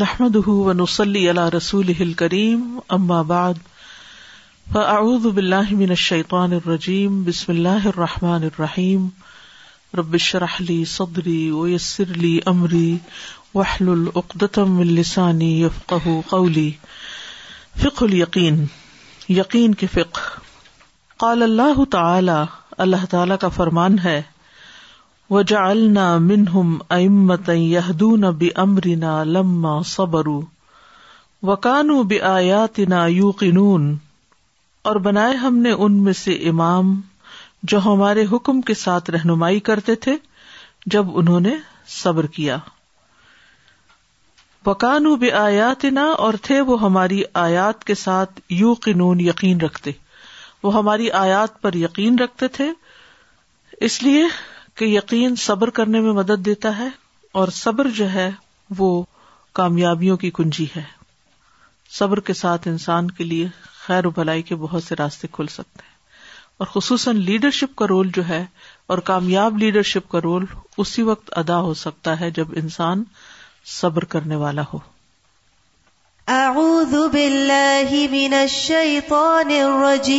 محمد ہُ ون وسلی اللہ بعد اماباد فعوب من الشیقان الرجیم بسم اللہ الرحمٰن الرحیم ربرحلی صدری ویسرلی امری وحل العقدم السانی یفقی فق القین قال اللہ تعالیٰ اللہ تعالی کا فرمان ہے لما صبروا وكانوا امت يوقنون اور بنائے ہم نے ان میں سے امام جو ہمارے حکم کے ساتھ رہنمائی کرتے تھے جب انہوں نے صبر کیا وکان و نا اور تھے وہ ہماری آیات کے ساتھ یو قنون یقین رکھتے وہ ہماری آیات پر یقین رکھتے تھے اس لیے کہ یقین صبر کرنے میں مدد دیتا ہے اور صبر جو ہے وہ کامیابیوں کی کنجی ہے صبر کے ساتھ انسان کے لیے خیر و بھلائی کے بہت سے راستے کھل سکتے ہیں اور خصوصاً لیڈرشپ کا رول جو ہے اور کامیاب لیڈرشپ کا رول اسی وقت ادا ہو سکتا ہے جب انسان صبر کرنے والا ہو اعوذ باللہ من الشیطان الرجیم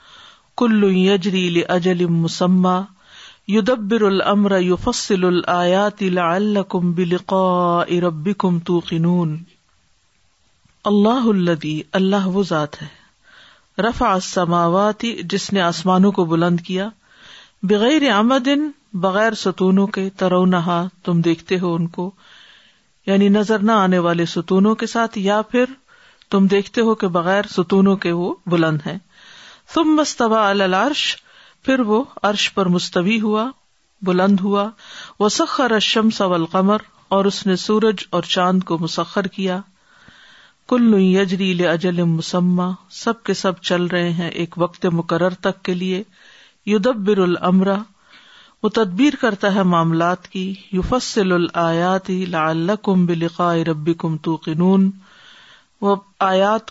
کل یجری اجل مسما یدبر اللہ الدی اللہ ذات ہے جس نے آسمانوں کو بلند کیا بغیر عمد بغیر ستونوں کے ترو نہا تم دیکھتے ہو ان کو یعنی نظر نہ آنے والے ستونوں کے ساتھ یا پھر تم دیکھتے ہو کہ بغیر ستونوں کے وہ بلند ہیں تم مستبا العرش پھر وہ عرش پر مستوی ہوا بلند ہوا وسخر اشم والقمر اور اس نے سورج اور چاند کو مسخر کیا کلو یجریل اجل مسما سب کے سب چل رہے ہیں ایک وقت مقرر تک کے لیے یودب وہ تدبیر کرتا ہے معاملات کی یو فصل لعلکم بلقاء کم بلقا ربی کم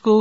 کو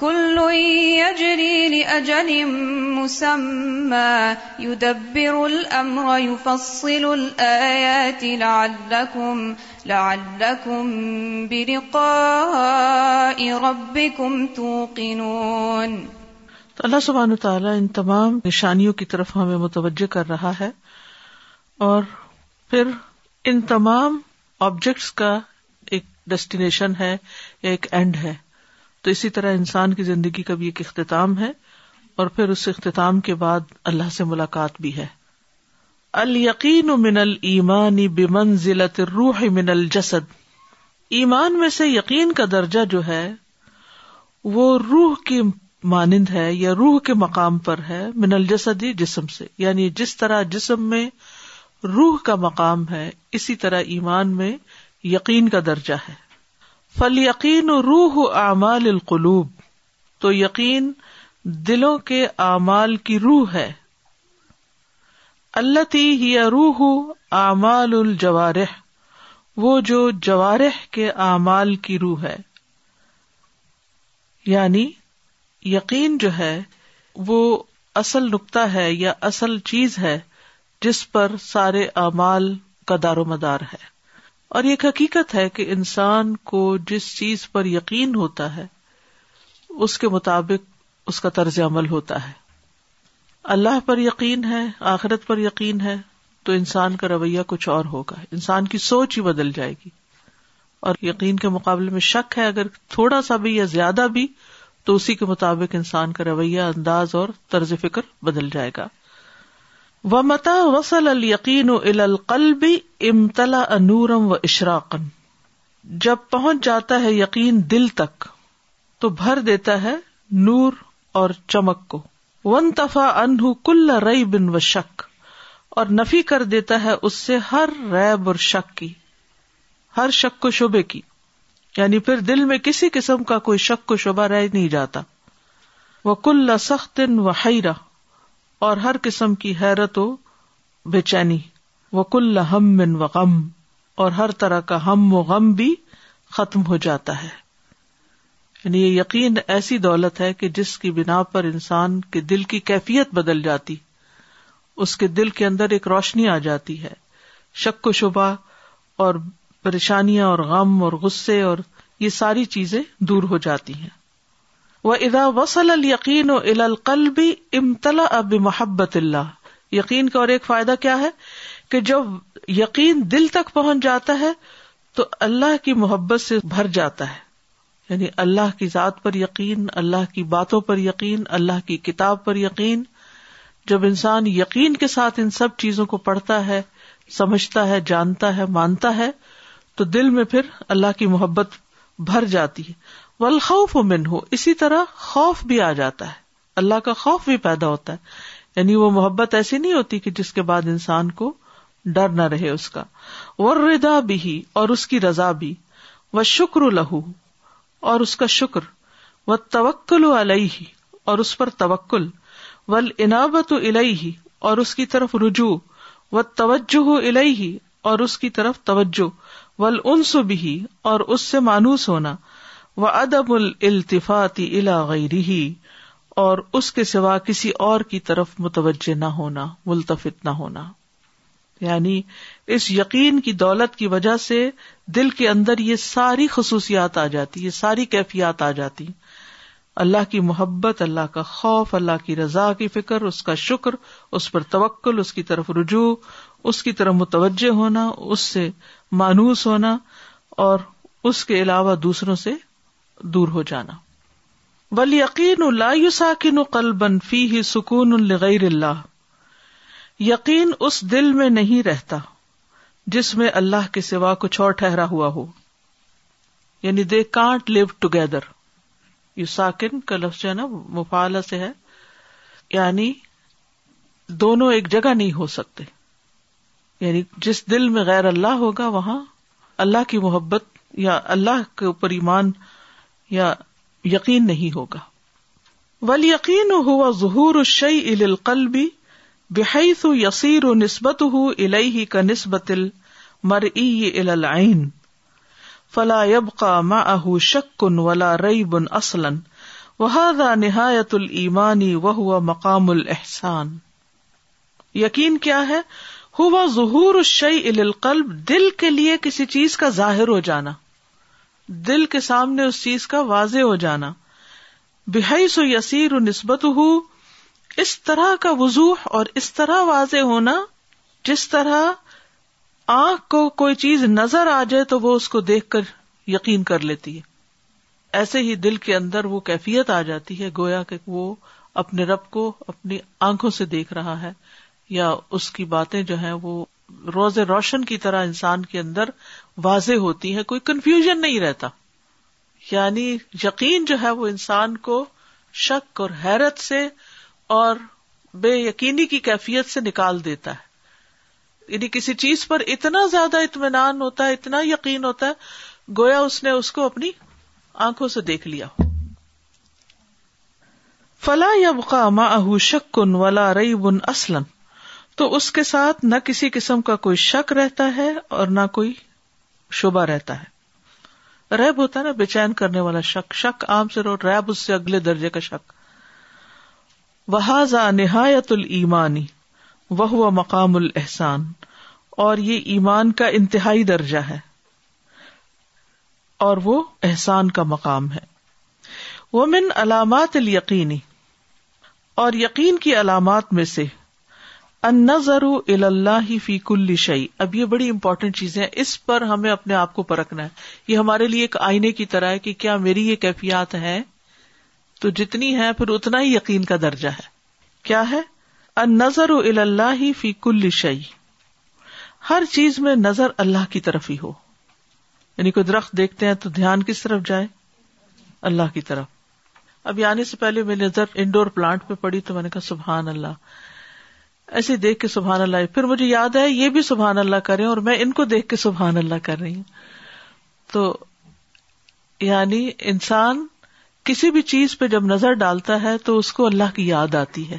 كل يجري لأجل مسمى يدبر الأمر يفصل الآيات لعلكم, لعلكم بلقاء ربكم توقنون تو اللہ سبحانہ تعالیٰ ان تمام نشانیوں کی طرف ہمیں متوجہ کر رہا ہے اور پھر ان تمام آبجیکٹس کا ایک ڈیسٹینیشن ہے یا ایک اینڈ ہے تو اسی طرح انسان کی زندگی کا بھی ایک اختتام ہے اور پھر اس اختتام کے بعد اللہ سے ملاقات بھی ہے ال یقین من المانی بمن ضلعت روح من الجسد ایمان میں سے یقین کا درجہ جو ہے وہ روح کی مانند ہے یا روح کے مقام پر ہے من الجسدی جسم سے یعنی جس طرح جسم میں روح کا مقام ہے اسی طرح ایمان میں یقین کا درجہ ہے فل یقین روح اعمال القلوب تو یقین دلوں کے اعمال کی روح ہے اللہ تی روح اعمال الجوارح وہ جو جوارح کے اعمال کی روح ہے یعنی یقین جو ہے وہ اصل نقطہ ہے یا اصل چیز ہے جس پر سارے اعمال کا دار و مدار ہے اور یہ حقیقت ہے کہ انسان کو جس چیز پر یقین ہوتا ہے اس کے مطابق اس کا طرز عمل ہوتا ہے اللہ پر یقین ہے آخرت پر یقین ہے تو انسان کا رویہ کچھ اور ہوگا انسان کی سوچ ہی بدل جائے گی اور یقین کے مقابلے میں شک ہے اگر تھوڑا سا بھی یا زیادہ بھی تو اسی کے مطابق انسان کا رویہ انداز اور طرز فکر بدل جائے گا و متا وسل یقین و القلبی امتلا انورم و اشراقن جب پہنچ جاتا ہے یقین دل تک تو بھر دیتا ہے نور اور چمک کو ون تفا انہ کل رئی بن و شک اور نفی کر دیتا ہے اس سے ہر ریب اور شک کی ہر شک کو شبے کی یعنی پھر دل میں کسی قسم کا کوئی شک کو شبہ رہ نہیں جاتا وہ کل سخت و حیرہ اور ہر قسم کی حیرت و بے چینی وکل ہم من و غم اور ہر طرح کا ہم و غم بھی ختم ہو جاتا ہے یعنی یہ یقین ایسی دولت ہے کہ جس کی بنا پر انسان کے دل کی کیفیت بدل جاتی اس کے دل کے اندر ایک روشنی آ جاتی ہے شک و شبہ اور پریشانیاں اور غم اور غصے اور یہ ساری چیزیں دور ہو جاتی ہیں وہ ادا وسل القین و الا القلبی امتلا اب محبت اللہ یقین کا اور ایک فائدہ کیا ہے کہ جب یقین دل تک پہنچ جاتا ہے تو اللہ کی محبت سے بھر جاتا ہے یعنی اللہ کی ذات پر یقین اللہ کی باتوں پر یقین اللہ کی کتاب پر یقین جب انسان یقین کے ساتھ ان سب چیزوں کو پڑھتا ہے سمجھتا ہے جانتا ہے مانتا ہے تو دل میں پھر اللہ کی محبت بھر جاتی ہے والخوف و من ہو اسی طرح خوف بھی آ جاتا ہے اللہ کا خوف بھی پیدا ہوتا ہے یعنی وہ محبت ایسی نہیں ہوتی کہ جس کے بعد انسان کو ڈر نہ رہے اس کا وہ ردا بھی ہی اور اس کی رضا بھی وہ شکر لہو اور اس کا شکر وہ توکل و الہ ہی اور اس پر توکل ول انابت بل ہی اور اس کی طرف رجوع و توجہ ہو الہی اور اس کی طرف توجہ ول انس بھی اور اس سے مانوس ہونا وہ ادب التفاطی الا رہی اور اس کے سوا کسی اور کی طرف متوجہ نہ ہونا ملتفت نہ ہونا یعنی اس یقین کی دولت کی وجہ سے دل کے اندر یہ ساری خصوصیات آ جاتی یہ ساری کیفیات آ جاتی اللہ کی محبت اللہ کا خوف اللہ کی رضا کی فکر اس کا شکر اس پر توکل اس کی طرف رجوع اس کی طرف متوجہ ہونا اس سے مانوس ہونا اور اس کے علاوہ دوسروں سے دور ہو جانا ولی یقین اللہ یو ساکن قلبن فی ہی سکون الغیر اللہ یقین اس دل میں نہیں رہتا جس میں اللہ کے سوا کچھ اور ٹہرا ہوا ہو یعنی they can't live together you ساکن کا لفظ ہے نا مفال سے ہے یعنی دونوں ایک جگہ نہیں ہو سکتے یعنی جس دل میں غیر اللہ ہوگا وہاں اللہ کی محبت یا اللہ کے اوپر ایمان یا یقین نہیں ہوگا ول یقین ہوا ظہور شعی القلبی بحیث یسیر و نسبت ہُ ال کا نسبت العین فلا عب کا شکن ولا رئی بن اصل وہ نہایت المانی و مقام الحسان یقین کیا ہے ہوا ظہور شعیع الی القلب دل کے لیے کسی چیز کا ظاہر ہو جانا دل کے سامنے اس چیز کا واضح ہو جانا بحی سو یسیر نسبت ہو اس طرح کا وضوح اور اس طرح واضح ہونا جس طرح آنکھ کو کوئی چیز نظر آ جائے تو وہ اس کو دیکھ کر یقین کر لیتی ہے ایسے ہی دل کے اندر وہ کیفیت آ جاتی ہے گویا کہ وہ اپنے رب کو اپنی آنکھوں سے دیکھ رہا ہے یا اس کی باتیں جو ہیں وہ روز روشن کی طرح انسان کے اندر واضح ہوتی ہیں کوئی کنفیوژن نہیں رہتا یعنی یقین جو ہے وہ انسان کو شک اور حیرت سے اور بے یقینی کی کیفیت سے نکال دیتا ہے یعنی کسی چیز پر اتنا زیادہ اطمینان ہوتا ہے اتنا یقین ہوتا ہے گویا اس نے اس کو اپنی آنکھوں سے دیکھ لیا ہو فلا یا بقا شک کن ولا رئی بن اسلم تو اس کے ساتھ نہ کسی قسم کا کوئی شک رہتا ہے اور نہ کوئی شبہ رہتا ہے ریب ہوتا ہے نا بے چین کرنے والا شک شک عام سے رو ریب اس سے اگلے درجے کا شک و نہایت المانی وہ مقام الحسان اور یہ ایمان کا انتہائی درجہ ہے اور وہ احسان کا مقام ہے وہ من علامات القینی اور یقین کی علامات میں سے ان فی کل شعی اب یہ بڑی امپورٹینٹ چیز ہے اس پر ہمیں اپنے آپ کو پرکھنا ہے یہ ہمارے لیے ایک آئینے کی طرح ہے کہ کیا میری یہ کیفیات ہے تو جتنی ہے پھر اتنا ہی یقین کا درجہ ہے کیا ہے نظر ہی فی کل شعی ہر چیز میں نظر اللہ کی طرف ہی ہو یعنی کوئی درخت دیکھتے ہیں تو دھیان کس طرف جائے اللہ کی طرف اب آنے یعنی سے پہلے انڈور پلانٹ پہ پڑی تو میں نے کہا سبحان اللہ ایسے دیکھ کے سبحان اللہ پھر مجھے یاد ہے یہ بھی سبحان اللہ کرے اور میں ان کو دیکھ کے سبحان اللہ کر رہی ہوں تو یعنی انسان کسی بھی چیز پہ جب نظر ڈالتا ہے تو اس کو اللہ کی یاد آتی ہے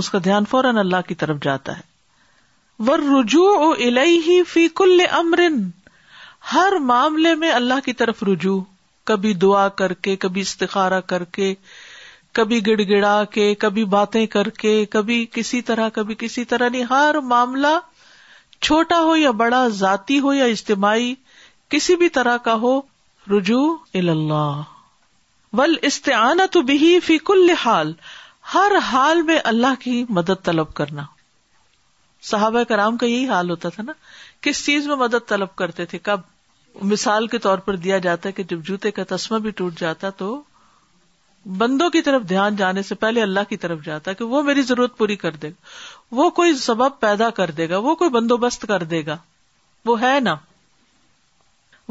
اس کا دھیان فوراً اللہ کی طرف جاتا ہے ور رجوع فی کل امرن ہر معاملے میں اللہ کی طرف رجوع کبھی دعا کر کے کبھی استخارہ کر کے کبھی گڑ گڑا کے کبھی باتیں کر کے کبھی کسی طرح کبھی کسی طرح نہیں ہر معاملہ چھوٹا ہو یا بڑا ذاتی ہو یا اجتماعی کسی بھی طرح کا ہو رجوع اللہ ول تو بھی فی کل حال ہر حال میں اللہ کی مدد طلب کرنا صحابہ کرام کا یہی حال ہوتا تھا نا کس چیز میں مدد طلب کرتے تھے کب مثال کے طور پر دیا جاتا ہے کہ جب جوتے کا تسمہ بھی ٹوٹ جاتا تو بندوں کی طرف دھیان جانے سے پہلے اللہ کی طرف جاتا کہ وہ میری ضرورت پوری کر دے گا وہ کوئی سبب پیدا کر دے گا وہ کوئی بندوبست کر دے گا وہ ہے نا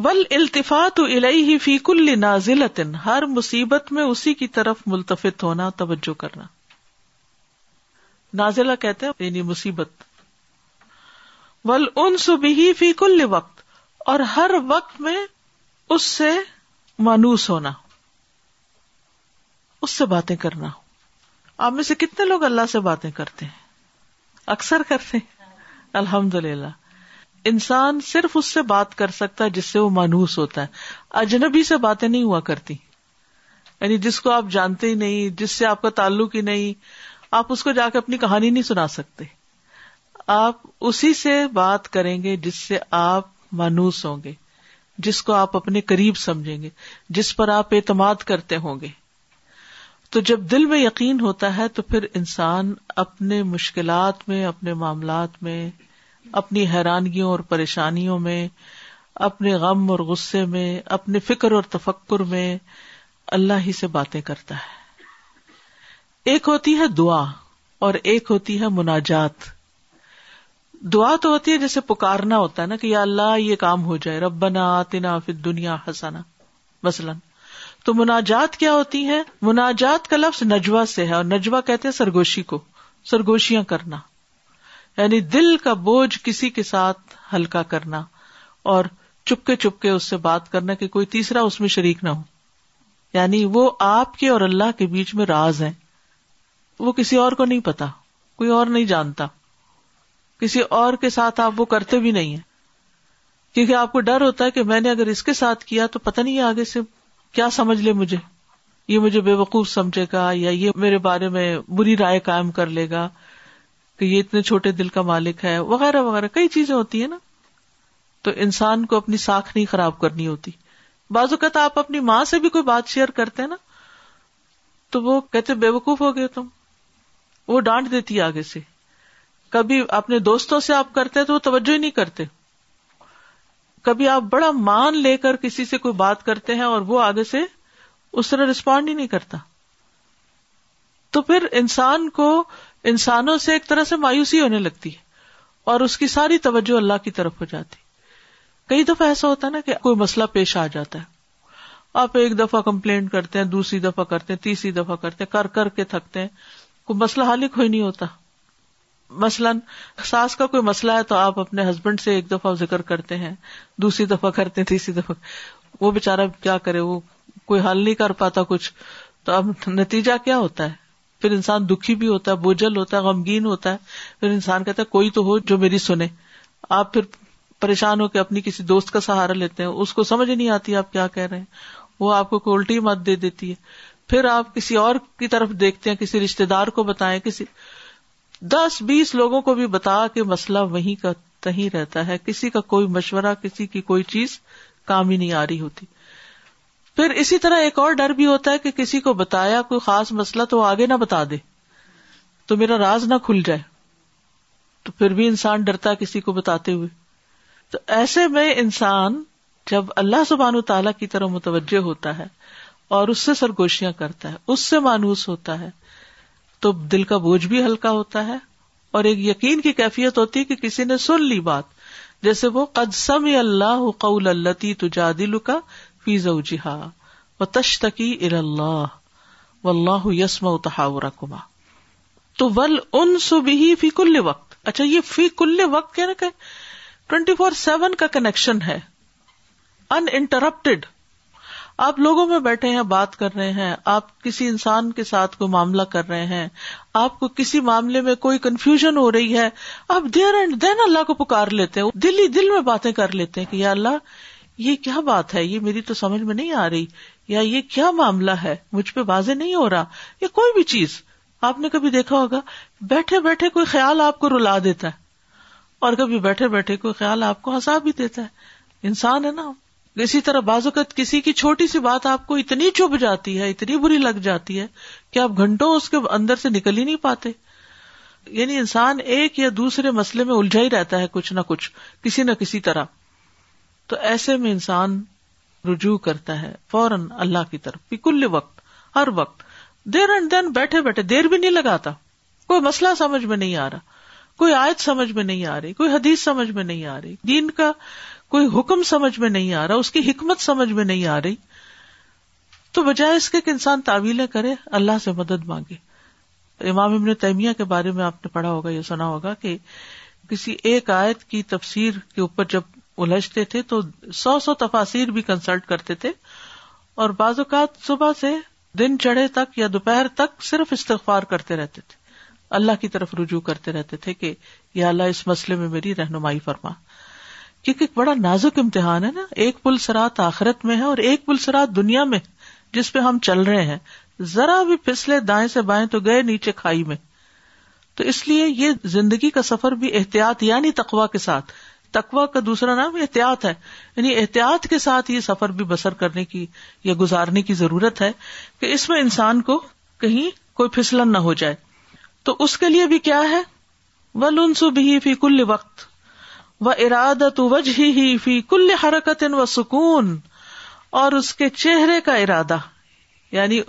ول التفا تو الحی فی کل نازل ہر مصیبت میں اسی کی طرف ملتفت ہونا توجہ کرنا نازلہ کہتے ہیں یعنی مصیبت ول ان سبھی فی کل وقت اور ہر وقت میں اس سے مانوس ہونا اس سے باتیں کرنا آپ میں سے کتنے لوگ اللہ سے باتیں کرتے ہیں اکثر کرتے ہیں الحمد للہ انسان صرف اس سے بات کر سکتا ہے جس سے وہ مانوس ہوتا ہے اجنبی سے باتیں نہیں ہوا کرتی یعنی جس کو آپ جانتے ہی نہیں جس سے آپ کا تعلق ہی نہیں آپ اس کو جا کے اپنی کہانی نہیں سنا سکتے آپ اسی سے بات کریں گے جس سے آپ مانوس ہوں گے جس کو آپ اپنے قریب سمجھیں گے جس پر آپ اعتماد کرتے ہوں گے تو جب دل میں یقین ہوتا ہے تو پھر انسان اپنے مشکلات میں اپنے معاملات میں اپنی حیرانگیوں اور پریشانیوں میں اپنے غم اور غصے میں اپنے فکر اور تفکر میں اللہ ہی سے باتیں کرتا ہے ایک ہوتی ہے دعا اور ایک ہوتی ہے مناجات دعا تو ہوتی ہے جیسے پکارنا ہوتا ہے نا کہ یا اللہ یہ کام ہو جائے رب بنا فی پھر دنیا ہسانا مثلاً تو مناجات کیا ہوتی ہے مناجات کا لفظ نجوا سے ہے اور نجوا کہتے ہیں سرگوشی کو سرگوشیاں کرنا یعنی دل کا بوجھ کسی کے ساتھ ہلکا کرنا اور چپکے چپکے اس سے بات کرنا کہ کوئی تیسرا اس میں شریک نہ ہو یعنی وہ آپ کے اور اللہ کے بیچ میں راز ہیں وہ کسی اور کو نہیں پتا کوئی اور نہیں جانتا کسی اور کے ساتھ آپ وہ کرتے بھی نہیں ہیں کیونکہ آپ کو ڈر ہوتا ہے کہ میں نے اگر اس کے ساتھ کیا تو پتہ نہیں آگے سے کیا سمجھ لے مجھے یہ مجھے بے وقوف سمجھے گا یا یہ میرے بارے میں بری رائے قائم کر لے گا کہ یہ اتنے چھوٹے دل کا مالک ہے وغیرہ وغیرہ کئی چیزیں ہوتی ہیں نا تو انسان کو اپنی ساکھ نہیں خراب کرنی ہوتی بازو کہتا آپ اپنی ماں سے بھی کوئی بات شیئر کرتے ہیں نا تو وہ کہتے بے وقوف ہو گئے تم وہ ڈانٹ دیتی آگے سے کبھی اپنے دوستوں سے آپ کرتے تو وہ توجہ ہی نہیں کرتے کبھی آپ بڑا مان لے کر کسی سے کوئی بات کرتے ہیں اور وہ آگے سے اس طرح ریسپونڈ ہی نہیں کرتا تو پھر انسان کو انسانوں سے ایک طرح سے مایوسی ہونے لگتی ہے اور اس کی ساری توجہ اللہ کی طرف ہو جاتی کئی دفعہ ایسا ہوتا ہے نا کہ کوئی مسئلہ پیش آ جاتا ہے آپ ایک دفعہ کمپلینٹ کرتے ہیں دوسری دفعہ کرتے ہیں تیسری دفعہ کرتے ہیں کر کر کے تھکتے ہیں کوئی مسئلہ حال کو نہیں ہوتا مثلاً ساس کا کوئی مسئلہ ہے تو آپ اپنے ہسبینڈ سے ایک دفعہ ذکر کرتے ہیں دوسری دفعہ کرتے ہیں تیسری دفعہ وہ بےچارا کیا کرے وہ کوئی حل نہیں کر پاتا کچھ تو اب نتیجہ کیا ہوتا ہے پھر انسان دکھی بھی ہوتا ہے بوجھل ہوتا ہے غمگین ہوتا ہے پھر انسان کہتا ہے کوئی تو ہو جو میری سنے آپ پھر پریشان ہو کے اپنی کسی دوست کا سہارا لیتے ہیں اس کو سمجھ نہیں آتی آپ کیا کہہ رہے ہیں وہ آپ کو الٹی مت دے دیتی ہے پھر آپ کسی اور کی طرف دیکھتے ہیں کسی رشتے دار کو بتائیں کسی دس بیس لوگوں کو بھی بتا کہ مسئلہ وہیں کا تہیں رہتا ہے کسی کا کوئی مشورہ کسی کی کوئی چیز کام ہی نہیں آ رہی ہوتی پھر اسی طرح ایک اور ڈر بھی ہوتا ہے کہ کسی کو بتایا کوئی خاص مسئلہ تو آگے نہ بتا دے تو میرا راز نہ کھل جائے تو پھر بھی انسان ڈرتا کسی کو بتاتے ہوئے تو ایسے میں انسان جب اللہ سبحان و تعالی کی طرح متوجہ ہوتا ہے اور اس سے سرگوشیاں کرتا ہے اس سے مانوس ہوتا ہے تو دل کا بوجھ بھی ہلکا ہوتا ہے اور ایک یقین کی کیفیت ہوتی ہے کہ کسی نے سن لی بات جیسے وہ قدسم اللہ قول اللہ تجا دل کا فیزو جہا و تشتکی ار اللہ و اللہ یسم و تو ول ان ربی فی کل وقت اچھا یہ فی کل وقت کیا نا کہ ٹوینٹی فور سیون کا کنیکشن ہے ان انٹرپٹیڈ آپ لوگوں میں بیٹھے ہیں بات کر رہے ہیں آپ کسی انسان کے ساتھ کوئی معاملہ کر رہے ہیں آپ کو کسی معاملے میں کوئی کنفیوژن ہو رہی ہے آپ دیر اینڈ دین اللہ کو پکار لیتے ہیں دل ہی دل میں باتیں کر لیتے ہیں کہ یا اللہ یہ کیا بات ہے یہ میری تو سمجھ میں نہیں آ رہی یا یہ کیا معاملہ ہے مجھ پہ واضح نہیں ہو رہا یا کوئی بھی چیز آپ نے کبھی دیکھا ہوگا بیٹھے بیٹھے کوئی خیال آپ کو رلا دیتا ہے اور کبھی بیٹھے بیٹھے کوئی خیال آپ کو ہنسا بھی دیتا ہے انسان ہے نا اسی طرح بعض اوقات کسی کی چھوٹی سی بات آپ کو اتنی چبھ جاتی ہے اتنی بری لگ جاتی ہے کہ آپ گھنٹوں اس کے اندر سے نکل ہی نہیں پاتے یعنی انسان ایک یا دوسرے مسئلے میں الجھا ہی رہتا ہے کچھ نہ کچھ کسی نہ کسی طرح تو ایسے میں انسان رجوع کرتا ہے فوراً اللہ کی طرف کل وقت ہر وقت دیر اینڈ دین بیٹھے بیٹھے دیر بھی نہیں لگاتا کوئی مسئلہ سمجھ میں نہیں آ رہا کوئی آیت سمجھ میں نہیں آ رہی کوئی حدیث سمجھ میں نہیں آ رہی دین کا کوئی حکم سمجھ میں نہیں آ رہا اس کی حکمت سمجھ میں نہیں آ رہی تو بجائے اس کے انسان تعویلیں کرے اللہ سے مدد مانگے امام ابن تیمیہ کے بارے میں آپ نے پڑھا ہوگا یا سنا ہوگا کہ کسی ایک آیت کی تفسیر کے اوپر جب الجھتے تھے تو سو سو تفاسیر بھی کنسلٹ کرتے تھے اور بعض اوقات صبح سے دن چڑھے تک یا دوپہر تک صرف استغفار کرتے رہتے تھے اللہ کی طرف رجوع کرتے رہتے تھے کہ یا اللہ اس مسئلے میں میری رہنمائی فرما کیونکہ ایک بڑا نازک امتحان ہے نا ایک پل سرات آخرت میں ہے اور ایک پل سرات دنیا میں جس پہ ہم چل رہے ہیں ذرا بھی پھسلے دائیں سے بائیں تو گئے نیچے کھائی میں تو اس لیے یہ زندگی کا سفر بھی احتیاط یعنی تقوا کے ساتھ تقوا کا دوسرا نام احتیاط ہے یعنی احتیاط کے ساتھ یہ سفر بھی بسر کرنے کی یا گزارنے کی ضرورت ہے کہ اس میں انسان کو کہیں کوئی پھسلن نہ ہو جائے تو اس کے لیے بھی کیا ہے ولنسو بھی فی کل وقت وہ اراد وج ہی فی کل حرکت و سکون اور اس کے چہرے کا ارادہ یعنی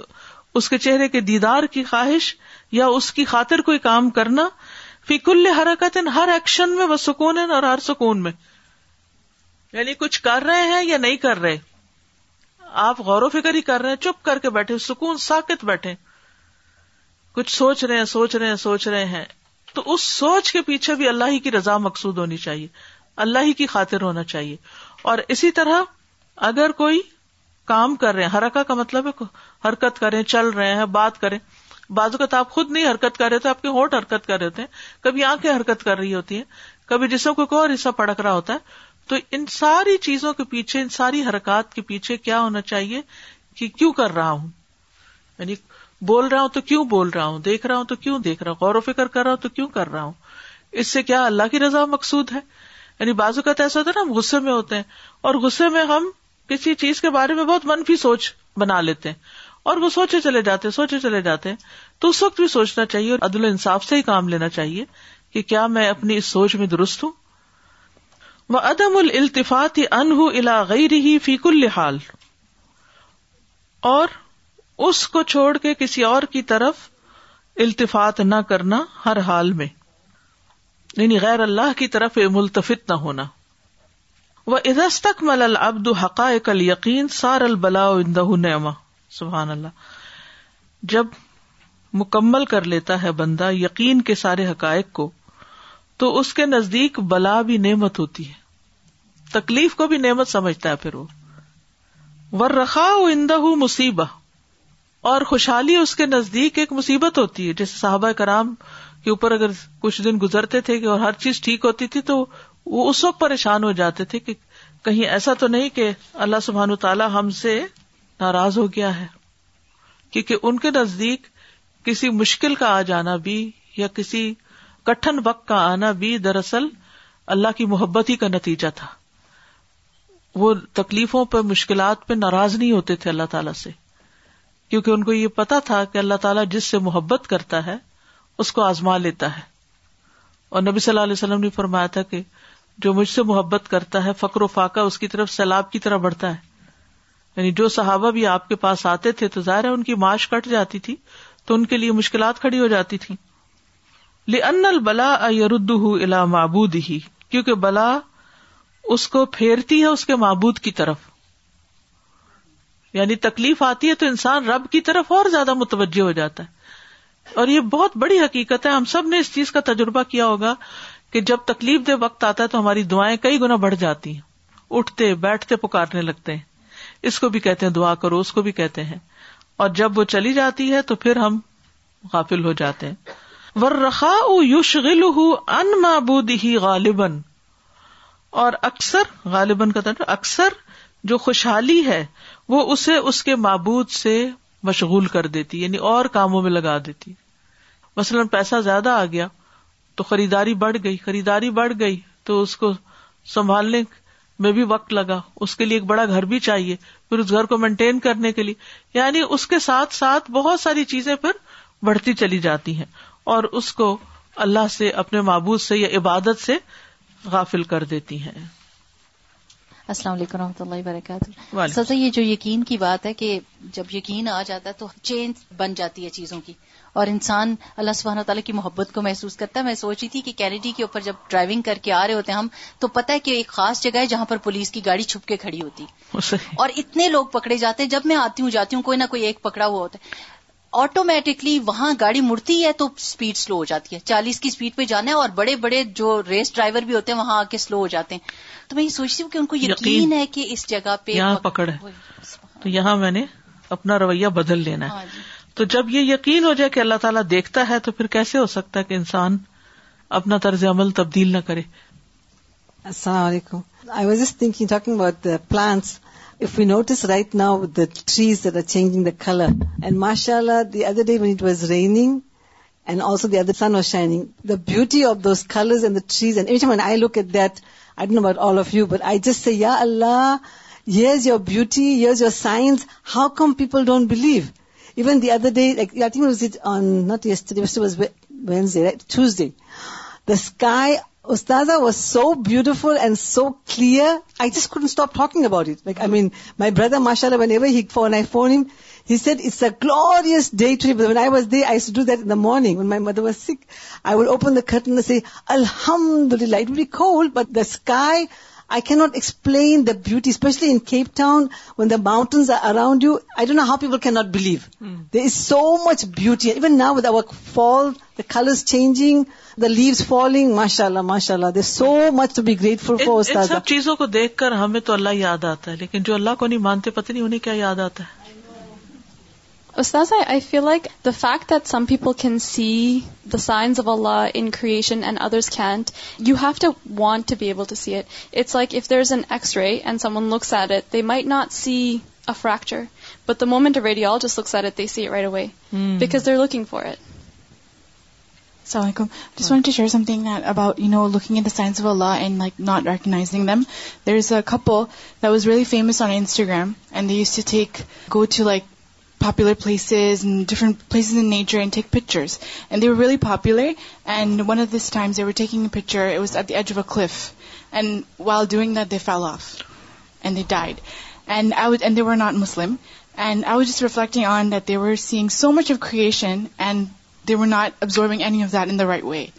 اس کے چہرے کے دیدار کی خواہش یا اس کی خاطر کوئی کام کرنا فی کل حرکت ہر ایکشن میں وہ سکون اور ہر سکون میں یعنی کچھ کر رہے ہیں یا نہیں کر رہے آپ غور و فکر ہی کر رہے ہیں چپ کر کے بیٹھے سکون ساکت بیٹھے کچھ سوچ رہے ہیں سوچ رہے ہیں سوچ رہے ہیں تو اس سوچ کے پیچھے بھی اللہ ہی کی رضا مقصود ہونی چاہیے اللہ ہی کی خاطر ہونا چاہیے اور اسی طرح اگر کوئی کام کر رہے ہیں ہرکا کا مطلب ہے حرکت کریں چل رہے ہیں بات کریں بازو کا تو آپ خود نہیں حرکت کر رہے تھے آپ کے ہوٹ حرکت کر رہے تھے کبھی آنکھیں حرکت کر رہی ہوتی ہیں کبھی جسم کو کوئی اور حصہ پڑک رہا ہوتا ہے تو ان ساری چیزوں کے پیچھے ان ساری حرکات کے پیچھے کیا ہونا چاہیے کہ کی کیوں کر رہا ہوں یعنی بول رہا ہوں تو کیوں بول رہا ہوں دیکھ رہا ہوں تو کیوں دیکھ رہا ہوں غور و فکر کر رہا ہوں تو کیوں کر رہا ہوں اس سے کیا اللہ کی رضا مقصود ہے یعنی بازو کا تو ایسا ہوتا ہے نا ہم غصے میں ہوتے ہیں اور غصے میں ہم کسی چیز کے بارے میں بہت منفی سوچ بنا لیتے ہیں اور وہ سوچے چلے جاتے سوچے چلے جاتے ہیں تو اس وقت بھی سوچنا چاہیے اور عدل انصاف سے ہی کام لینا چاہیے کہ کیا میں اپنی اس سوچ میں درست ہوں وہ عدم التفاط انہ غیر ہی فیق الحال اور اس کو چھوڑ کے کسی اور کی طرف التفاط نہ کرنا ہر حال میں یعنی غیر اللہ کی طرف ملتفت نہ ہونا وہ ادس تک مل العبد حقائق ال یقین سار البلا نعما سبحان اللہ جب مکمل کر لیتا ہے بندہ یقین کے سارے حقائق کو تو اس کے نزدیک بلا بھی نعمت ہوتی ہے تکلیف کو بھی نعمت سمجھتا ہے پھر وہ ور رکھا اندہ مصیبہ اور خوشحالی اس کے نزدیک ایک مصیبت ہوتی ہے جیسے صحابہ کرام کے اوپر اگر کچھ دن گزرتے تھے اور ہر چیز ٹھیک ہوتی تھی تو وہ اس وقت پریشان ہو جاتے تھے کہ کہیں ایسا تو نہیں کہ اللہ سبحان تعالی ہم سے ناراض ہو گیا ہے کیونکہ ان کے نزدیک کسی مشکل کا آ جانا بھی یا کسی کٹن وقت کا آنا بھی دراصل اللہ کی محبت ہی کا نتیجہ تھا وہ تکلیفوں پہ مشکلات پہ ناراض نہیں ہوتے تھے اللہ تعالیٰ سے کیونکہ ان کو یہ پتا تھا کہ اللہ تعالیٰ جس سے محبت کرتا ہے اس کو آزما لیتا ہے اور نبی صلی اللہ علیہ وسلم نے فرمایا تھا کہ جو مجھ سے محبت کرتا ہے فکر و فاقہ اس کی طرف سیلاب کی طرح بڑھتا ہے یعنی جو صحابہ بھی آپ کے پاس آتے تھے تو ظاہر ہے ان کی معاش کٹ جاتی تھی تو ان کے لیے مشکلات کھڑی ہو جاتی تھی لنل بلا ایردہ الا مابود ہی کیونکہ بلا اس کو پھیرتی ہے اس کے معبود کی طرف یعنی تکلیف آتی ہے تو انسان رب کی طرف اور زیادہ متوجہ ہو جاتا ہے اور یہ بہت بڑی حقیقت ہے ہم سب نے اس چیز کا تجربہ کیا ہوگا کہ جب تکلیف دے وقت آتا ہے تو ہماری دعائیں کئی گنا بڑھ جاتی ہیں اٹھتے بیٹھتے پکارنے لگتے ہیں اس کو بھی کہتے ہیں دعا کرو اس کو بھی کہتے ہیں اور جب وہ چلی جاتی ہے تو پھر ہم غافل ہو جاتے ہیں ور رخا او یوش گل ان ہی غالباً اور اکثر غالباً کا اکثر جو خوشحالی ہے وہ اسے اس کے معبود سے مشغول کر دیتی یعنی اور کاموں میں لگا دیتی مثلاً پیسہ زیادہ آ گیا تو خریداری بڑھ گئی خریداری بڑھ گئی تو اس کو سنبھالنے میں بھی وقت لگا اس کے لیے ایک بڑا گھر بھی چاہیے پھر اس گھر کو مینٹین کرنے کے لیے یعنی اس کے ساتھ ساتھ بہت ساری چیزیں پھر بڑھتی چلی جاتی ہیں اور اس کو اللہ سے اپنے معبود سے یا عبادت سے غافل کر دیتی ہیں السلام علیکم رحمۃ اللہ وبرکاتہ سب سے یہ جو یقین کی بات ہے کہ جب یقین آ جاتا ہے تو چینج بن جاتی ہے چیزوں کی اور انسان اللہ سبحانہ تعالیٰ کی محبت کو محسوس کرتا ہے میں سوچ رہی تھی کہ کینیڈی کے اوپر جب ڈرائیونگ کر کے آ رہے ہوتے ہیں ہم تو پتہ ہے کہ ایک خاص جگہ ہے جہاں پر پولیس کی گاڑی چھپ کے کھڑی ہوتی اور اتنے لوگ پکڑے جاتے ہیں جب میں آتی ہوں جاتی ہوں کوئی نہ کوئی ایک پکڑا ہوا ہوتا ہے آٹومیٹکلی وہاں گاڑی مڑتی ہے تو اسپیڈ سلو ہو جاتی ہے چالیس کی اسپیڈ پہ جانا ہے اور بڑے بڑے جو ریس ڈرائیور بھی ہوتے ہیں وہاں آ کے سلو ہو جاتے ہیں تو میں یہ سوچتی ہوں کہ ان کو یقین ہے کہ اس جگہ پہ یہاں پکڑ ہے تو یہاں میں نے اپنا رویہ بدل لینا ہے ہاں جی۔ تو جب یہ یقین ہو جائے کہ اللہ تعالیٰ دیکھتا ہے تو پھر کیسے ہو سکتا ہے کہ انسان اپنا طرز عمل تبدیل نہ کرے السلام علیکم I was just thinking talking about the plants of you notice right now the trees that are changing the colour and ماشاء اللہ the other day when it was raining and also the other sun was shining the beauty of those colours and the trees and each man I look at that I done about all of you but I just say یا اللہ یہ is your beauty یہ is your science how come people don't believe even the other day I think was it on not yes was Wednesday Tuesday the sky stars was so beautiful and so clear I just stop talking about I mean my brother ماشاء اللہ phones a glorious day to I was day morning but the sky I can not explain the beauty especially in Cape Town when the mountains are around you I don't how people can not believe they is so much beauty even now with our fall the colour is change the leaves falling ماشاء اللہ ماشاء اللہ they are so much to be grateful for سب چیزوں کو دیکھ کر ہمیں تو اللہ یاد آتا ہے لیکن جو اللہ کو نہیں مانتے پتہ نہیں انہیں کیا یاد آتا ہے Ustaz, I feel like the fact that some people can see the signs of Allah in creation and others can't, you have to want to be able to see it. It's like if there's an x-ray and someone looks at it, they might not see a fracture. But the moment a radiologist looks at it, they see it right away hmm. because they're looking for it. Assalamu alaikum. I just wanted to share something about, looking at the signs of Allah and not recognizing them. There's a couple that was really famous on Instagram, and they used to go to popular places and different places in nature and take pictures. And they were really popular. And one of these times they were taking a picture. It was at the edge of a cliff. And while doing that, they fell off and they died. And they were not Muslim. And I was just reflecting on that they were seeing so much of creation and they were not absorbing any of that in the right way.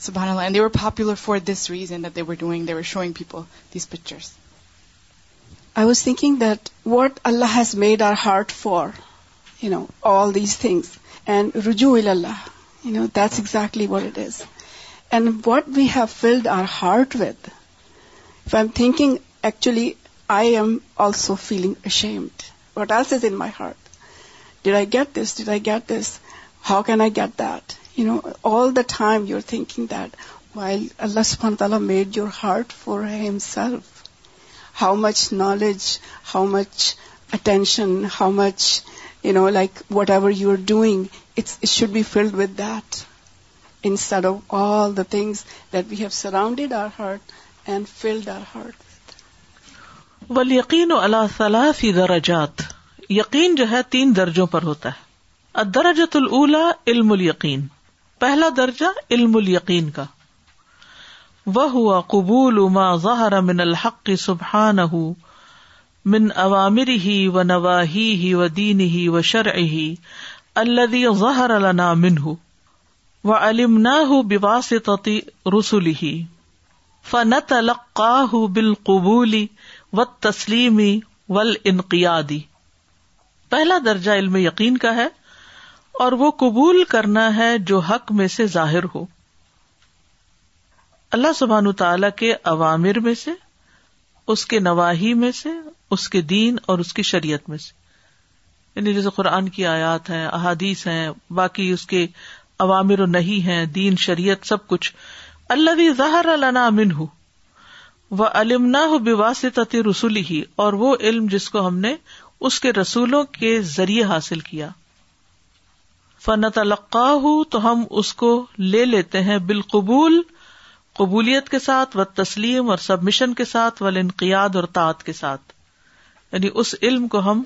SubhanAllah. And they were popular for this reason that they were showing people these pictures. I was thinking that what Allah has made our heart for, all these things. And Ruju ilallah, that's exactly what it is. And what we have filled our heart with. If I'm thinking, actually, I am also feeling ashamed. What else is in my heart? Did I get this? Did I get this? How can I get that? All the time you're thinking that, while Allah subhanahu wa ta'ala made your heart for Himself. How much knowledge how much attention how much you know like whatever you are doing it's should be filled with that and of all the things that we have surrounded our heart and filled our heart with وقت و اللہ صلاح یقین جو ہے تین درجوں پر ہوتا ہے الدرجة تو علم اليقین پہلا درجہ علم اليقین کا وہ ہوا ما ظہر الحق سبحان من عوامر ہی و نواہی ہی و دین ہی و ہی الدی ظہر النا باسطی رسلی فنت القاہ بال قبولی و تسلیمی ول انقیادی پہلا درجہ علم یقین کا ہے اور وہ قبول کرنا ہے جو حق میں سے ظاہر ہو اللہ سبحان تعالی کے عوامر میں سے اس کے نواحی میں سے اس کے دین اور اس کی شریعت میں سے یعنی جیسے قرآن کی آیات ہیں احادیث ہیں باقی اس کے عوامر و نہیں ہیں دین شریعت سب کچھ اللہ بھی ظاہر علانا امن ہُ وہ علم نہ بوا سے رسولی ہی اور وہ علم جس کو ہم نے اس کے رسولوں کے ذریعے حاصل کیا فنت القاہ ہوں تو ہم اس کو لے لیتے ہیں بال قبول قبولیت کے ساتھ و تسلیم اور سب مشن کے ساتھ و انقیاد اور تعت کے ساتھ یعنی اس علم کو ہم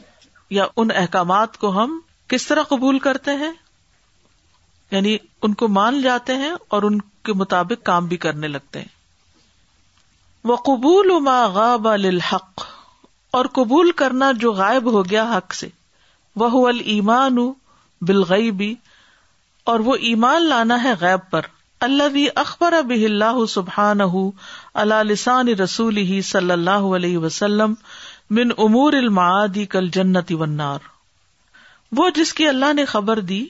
یا ان احکامات کو ہم کس طرح قبول کرتے ہیں یعنی ان کو مان جاتے ہیں اور ان کے مطابق کام بھی کرنے لگتے ہیں وہ قبول و ما غاب الحق اور قبول کرنا جو غائب ہو گیا حق سے وہ المان بالغیبی اور وہ ایمان لانا ہے غیب پر اللہ اخبر اب اللہ سبحان اللہ لسان رسول ہی صلی اللہ علیہ وسلم من امور الما دی کل جنت وہ جس کی اللہ نے خبر دی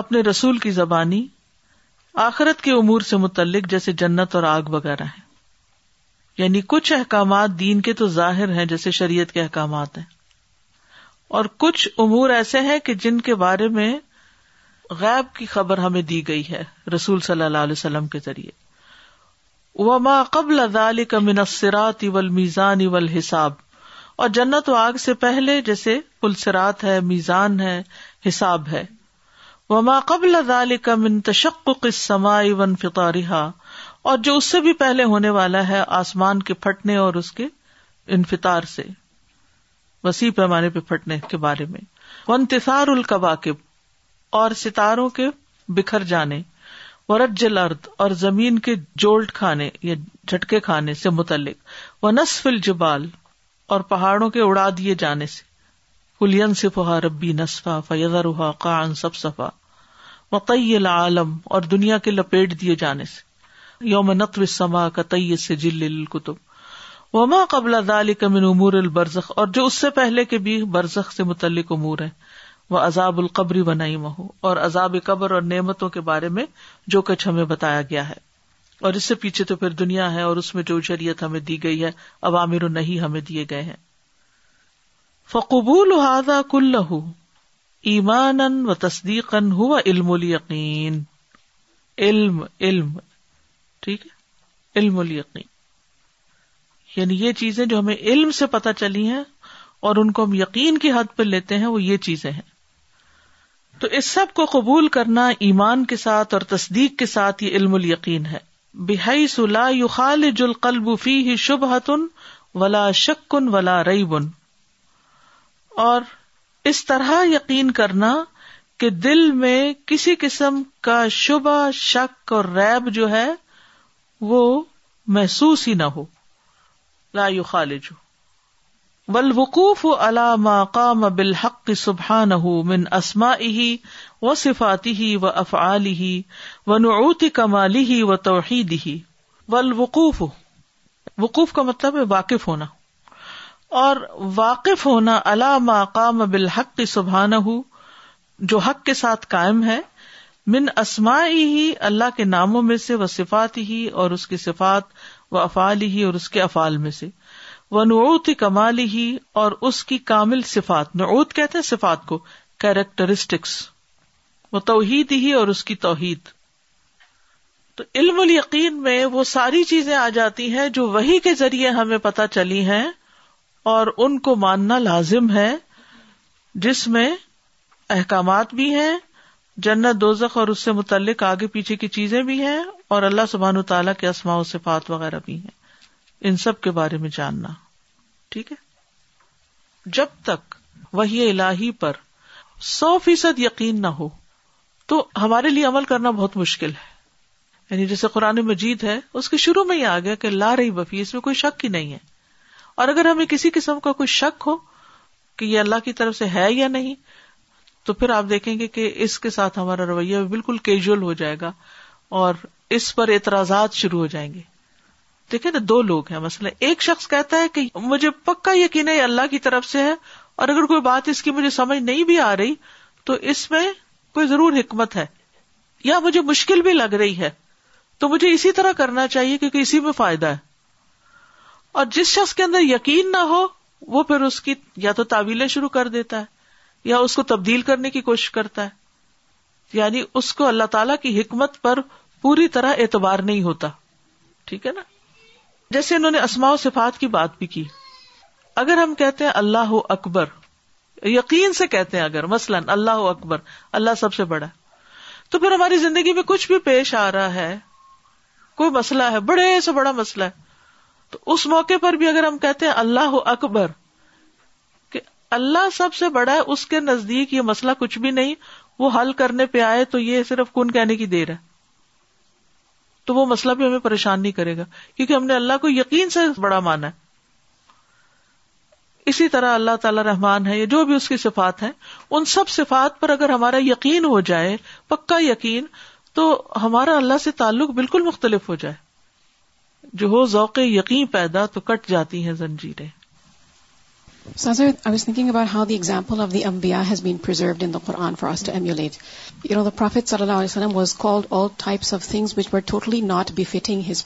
اپنے رسول کی زبانی آخرت کے امور سے متعلق جیسے جنت اور آگ وغیرہ ہے یعنی کچھ احکامات دین کے تو ظاہر ہیں جیسے شریعت کے احکامات ہیں اور کچھ امور ایسے ہیں کہ جن کے بارے میں غیب کی خبر ہمیں دی گئی ہے رسول صلی اللہ علیہ وسلم کے ذریعے وما قبل ذلك من الصراط والميزان والحساب اور جنت و آگ سے پہلے جیسے پل سرات ہے میزان ہے حساب ہے وما قبل ذلك من تشقق السماء وانفطارها اور جو اس سے بھی پہلے ہونے والا ہے آسمان کے پھٹنے اور اس کے انفطار سے وسیع پیمانے پہ پھٹنے کے بارے میں وانتثار انتصار اور ستاروں کے بکھر جانے ورج جل ارد اور زمین کے جولٹ کھانے یا جھٹکے کھانے سے متعلق و نصف الجبال اور پہاڑوں کے اڑا دیے جانے سے کلین سفا ربی نصفا فیضا روحا قان سب صفا وقی العالم اور دنیا کے لپیٹ دیے جانے سے یوم نتو سما کا تیس سے جل کتب وما قبل ذالک من امور البرزخ اور جو اس سے پہلے کے بھی برزخ سے متعلق امور ہیں وہ عذاب القبری بنائی ہو اور عذاب قبر اور نعمتوں کے بارے میں جو کچھ ہمیں بتایا گیا ہے اور اس سے پیچھے تو پھر دنیا ہے اور اس میں جو شریعت ہمیں دی گئی ہے عوامر نہیں ہمیں دیے گئے ہیں فقبول ایمان ان و تصدیق علم الیقین علم علم ٹھیک ہے علم القین یعنی یہ چیزیں جو ہمیں علم سے پتہ چلی ہیں اور ان کو ہم یقین کی حد پہ لیتے ہیں وہ یہ چیزیں ہیں تو اس سب کو قبول کرنا ایمان کے ساتھ اور تصدیق کے ساتھ یہ علم القین ہے بحائی جل قلب فی ہی شبہ ولا شکن ولا رئی بن اور اس طرح یقین کرنا کہ دل میں کسی قسم کا شبہ شک اور ریب جو ہے وہ محسوس ہی نہ ہو لا یو خالج و الوقوف علاما قام بالحق سبحان ہُ من اسما ہی و صفاتی ہی و افعالی ہی نعت کمالی ہی و توحید ہی و وقوف کا مطلب ہے واقف ہونا اور واقف ہونا علاما کا بالحق کی سبحان ہُ جو حق کے ساتھ قائم ہے من اسما ہی اللہ کے ناموں میں سے وہ صفات ہی اور اس کی صفات و افعال ہی اور اس کے افعال میں سے وہ نوت کمالی ہی اور اس کی کامل صفات نوت کہتے ہیں صفات کو کیریکٹرسٹکس وہ توحید ہی اور اس کی توحید تو علم الیقین میں وہ ساری چیزیں آ جاتی ہیں جو وہی کے ذریعے ہمیں پتہ چلی ہیں اور ان کو ماننا لازم ہے جس میں احکامات بھی ہیں جنت دوزخ اور اس سے متعلق آگے پیچھے کی چیزیں بھی ہیں اور اللہ سبحان و تعالیٰ کے اسماع و صفات وغیرہ بھی ہیں ان سب کے بارے میں جاننا ٹھیک ہے جب تک وہی الہی پر سو فیصد یقین نہ ہو تو ہمارے لیے عمل کرنا بہت مشکل ہے یعنی جیسے قرآن مجید ہے اس کے شروع میں ہی آ گیا کہ لا رہی بفی اس میں کوئی شک ہی نہیں ہے اور اگر ہمیں کسی قسم کا کوئی شک ہو کہ یہ اللہ کی طرف سے ہے یا نہیں تو پھر آپ دیکھیں گے کہ اس کے ساتھ ہمارا رویہ بالکل کیجول ہو جائے گا اور اس پر اعتراضات شروع ہو جائیں گے نا دو لوگ ہیں مسئلہ ایک شخص کہتا ہے کہ مجھے پکا یقین ہے اللہ کی طرف سے ہے اور اگر کوئی بات اس کی مجھے سمجھ نہیں بھی آ رہی تو اس میں کوئی ضرور حکمت ہے یا مجھے مشکل بھی لگ رہی ہے تو مجھے اسی طرح کرنا چاہیے کیونکہ اسی میں فائدہ ہے اور جس شخص کے اندر یقین نہ ہو وہ پھر اس کی یا تو تعویلیں شروع کر دیتا ہے یا اس کو تبدیل کرنے کی کوشش کرتا ہے یعنی اس کو اللہ تعالی کی حکمت پر پوری طرح اعتبار نہیں ہوتا ٹھیک ہے نا جیسے انہوں نے اسماء و صفات کی بات بھی کی اگر ہم کہتے ہیں اللہ اکبر یقین سے کہتے ہیں اگر مثلاً اللہ اکبر اللہ سب سے بڑا تو پھر ہماری زندگی میں کچھ بھی پیش آ رہا ہے کوئی مسئلہ ہے بڑے سے بڑا مسئلہ ہے تو اس موقع پر بھی اگر ہم کہتے ہیں اللہ اکبر کہ اللہ سب سے بڑا ہے اس کے نزدیک یہ مسئلہ کچھ بھی نہیں وہ حل کرنے پہ آئے تو یہ صرف کن کہنے کی دیر ہے تو وہ مسئلہ بھی ہمیں پریشان نہیں کرے گا کیونکہ ہم نے اللہ کو یقین سے بڑا مانا ہے اسی طرح اللہ تعالی رحمان ہے یا جو بھی اس کی صفات ہیں ان سب صفات پر اگر ہمارا یقین ہو جائے پکا یقین تو ہمارا اللہ سے تعلق بالکل مختلف ہو جائے جو ہو ذوق یقین پیدا تو کٹ جاتی ہیں زنجیریں پل آف دمبیانزروڈ صلی اللہ علیہ وسلملی not be fitting his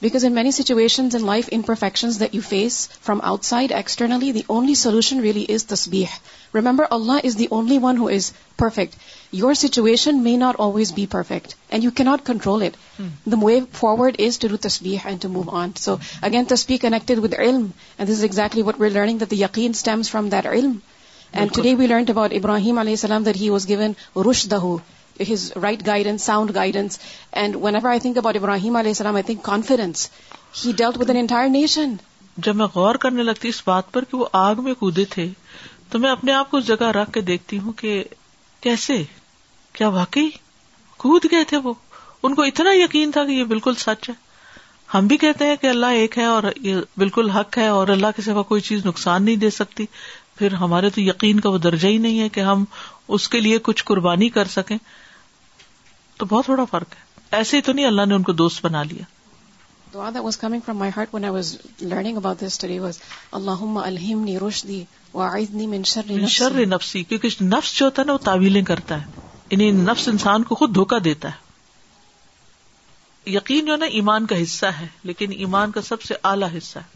pride imperfections the you face from outside externally the only solution really is تسبیر remember Allah is the only one who is perfect your situation may not always be perfect and you can not control it forward is to guidance sound guidance and think about Ibrahim علیہ السلام confidence he dealt with an entire nation جب میں غور کرنے لگتی اس بات پر کہ وہ آگ میں کودے تھے تو میں اپنے آپ کو جگہ رکھ کے دیکھتی ہوں کہ کیسے کیا واقعی کود گئے تھے وہ ان کو اتنا یقین تھا کہ یہ بالکل سچ ہے ہم بھی کہتے ہیں کہ اللہ ایک ہے اور یہ بالکل حق ہے اور اللہ کے سوا کوئی چیز نقصان نہیں دے سکتی پھر ہمارے تو یقین کا وہ درجہ ہی نہیں ہے کہ ہم اس کے لیے کچھ قربانی کر سکیں تو بہت تھوڑا فرق ہے ایسے ہی تو نہیں اللہ نے ان کو دوست بنا لیا نفسی کیونکہ نفس جو ہوتا ہے نا وہ تعویلیں کرتا ہے یعنی نفس انسان کو خود دھوکا دیتا ہے یقین جو نا ایمان کا حصہ ہے لیکن ایمان کا سب سے اعلیٰ حصہ ہے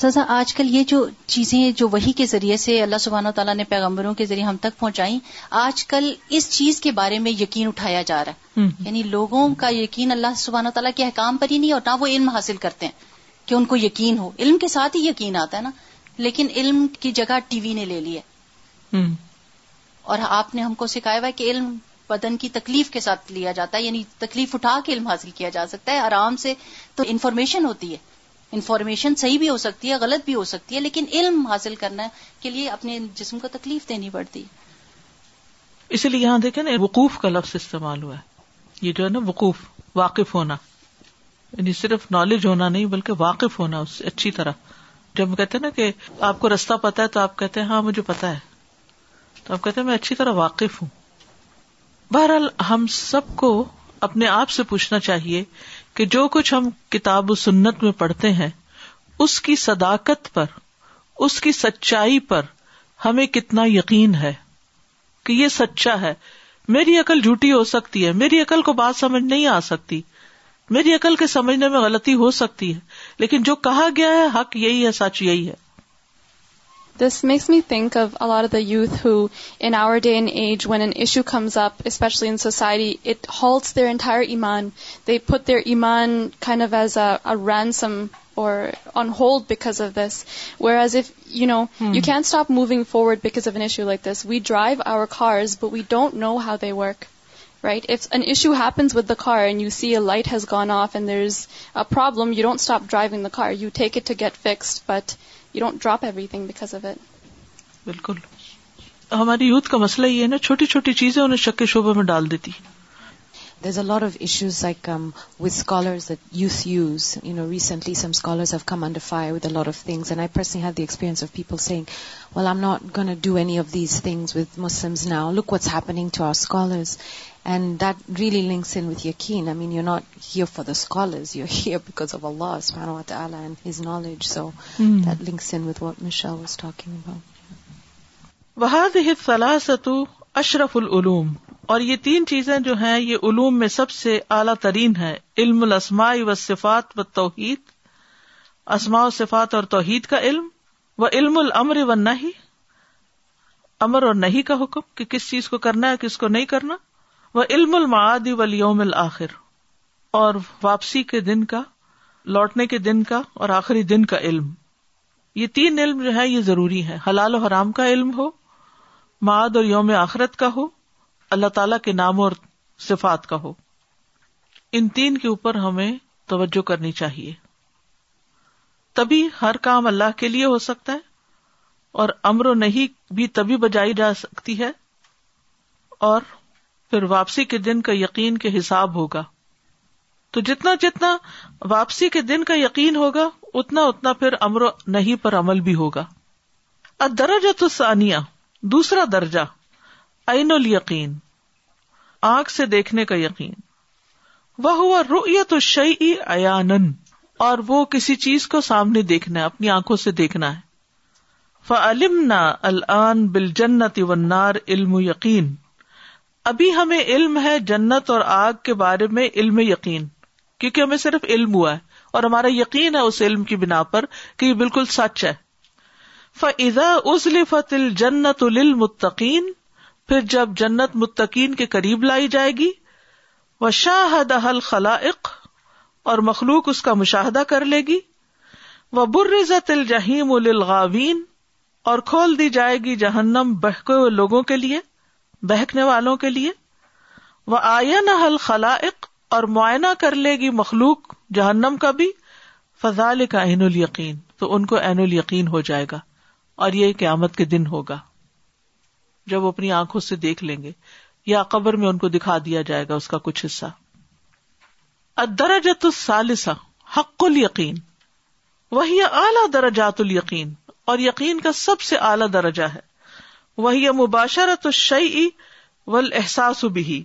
سزا آج کل یہ جو چیزیں جو وہی کے ذریعے سے اللہ سبحانہ تعالیٰ نے پیغمبروں کے ذریعے ہم تک پہنچائیں آج کل اس چیز کے بارے میں یقین اٹھایا جا رہا ہے یعنی لوگوں کا یقین اللہ سبحانہ تعالیٰ کے احکام پر ہی نہیں اور نہ وہ علم حاصل کرتے ہیں کہ ان کو یقین ہو علم کے ساتھ ہی یقین آتا ہے نا لیکن علم کی جگہ ٹی وی نے لے لی ہے اور آپ نے ہم کو سکھایا ہوا ہے کہ علم بدن کی تکلیف کے ساتھ لیا جاتا ہے یعنی تکلیف اٹھا کے علم حاصل کیا جا سکتا ہے آرام سے تو انفارمیشن ہوتی ہے انفارمیشن صحیح بھی ہو سکتی ہے غلط بھی ہو سکتی ہے لیکن علم حاصل کرنے کے لیے اپنے جسم کو تکلیف دینی پڑتی ہے اسی لیے یہاں دیکھیں نا وقوف کا لفظ استعمال ہوا ہے یہ جو ہے نا وقوف واقف ہونا یعنی صرف نالج ہونا نہیں بلکہ واقف ہونا اس سے اچھی طرح جب ہم کہتے ہیں نا کہ آپ کو رستہ پتا ہے تو آپ کہتے ہیں ہاں مجھے پتا ہے تو آپ کہتے ہیں میں اچھی طرح واقف ہوں بہرحال ہم سب کو اپنے آپ سے پوچھنا چاہیے کہ جو کچھ ہم کتاب و سنت میں پڑھتے ہیں اس کی صداقت پر اس کی سچائی پر ہمیں کتنا یقین ہے کہ یہ سچا ہے میری عقل جھوٹی ہو سکتی ہے میری عقل کو بات سمجھ نہیں آ سکتی میری عقل کے سمجھنے میں غلطی ہو سکتی ہے لیکن جو کہا گیا ہے حق یہی ہے سچ یہی ہے This makes me think of a lot of the youth who, in our day and age, when an issue comes up, especially in society, it halts their entire iman. They put their iman kind of as a ransom or on hold because of this. Whereas if, hmm. you can't stop moving forward because of an issue like this. We drive our cars, but we don't know how they work. Right? If an issue happens with the car and you see a light has gone off and there's a problem, you don't stop driving the car. You take it to get fixed, but you don't drop everything because of it بالکل ہماری youth کا مسئلہ یہ ہے ڈال دیتی there's a lot of issues لائکرو ریسنٹلیز with scholars فلاسطو hmm. اشرف العلوم اور یہ تین چیزیں جو ہیں یہ علوم میں سب سے اعلیٰ ترین ہے علم الاسماء و صفات و توحید اسماء و صفات اور توحید کا علم و علم المر و نہیں امر اور نہیں کا حکم کہ کس چیز کو کرنا ہے کس کو نہیں کرنا وہ علم الآخر اور واپسی کے دن کا لوٹنے کے دن کا اور آخری دن کا علم یہ تین علم جو ہے یہ ضروری ہے حلال و حرام کا علم ہو معاد اور یوم آخرت کا ہو اللہ تعالی کے نام اور صفات کا ہو ان تین کے اوپر ہمیں توجہ کرنی چاہیے تبھی ہر کام اللہ کے لیے ہو سکتا ہے اور امر و نہیں بھی تبھی بجائی جا سکتی ہے اور پھر واپسی کے دن کا یقین کے حساب ہوگا تو جتنا جتنا واپسی کے دن کا یقین ہوگا اتنا اتنا پھر امر نہیں پر عمل بھی ہوگا درجہ تو ثانیہ دوسرا درجہ یقین آنکھ سے دیکھنے کا یقین وہ ہوا رو یا تو شعن اور وہ کسی چیز کو سامنے دیکھنا ہے اپنی آنکھوں سے دیکھنا ہے فعلمنا نہ بالجنت بل علم یقین ابھی ہمیں علم ہے جنت اور آگ کے بارے میں علم یقین کیونکہ ہمیں صرف علم ہوا ہے اور ہمارا یقین ہے اس علم کی بنا پر کہ یہ بالکل سچ ہے فضا ازل فتل جنت المتقین پھر جب جنت متقین کے قریب لائی جائے گی و شاہد دہل خلا اور مخلوق اس کا مشاہدہ کر لے گی وہ برزت الجہیم الغاوین اور کھول دی جائے گی جہنم ہوئے لوگوں کے لیے بہکنے والوں کے لیے وہ آیا نہ حل خلاق اور معائنہ کر لے گی مخلوق جہنم کا بھی فضال کا عین ال یقین تو ان کو عین القین ہو جائے گا اور یہ قیامت کے دن ہوگا جب وہ اپنی آنکھوں سے دیکھ لیں گے یا قبر میں ان کو دکھا دیا جائے گا اس کا کچھ حصہ ادراجالسا حق القین وہی اعلی درجات القین اور یقین کا سب سے اعلی درجہ ہے وہی مباشرت تو شعی و احساس بھی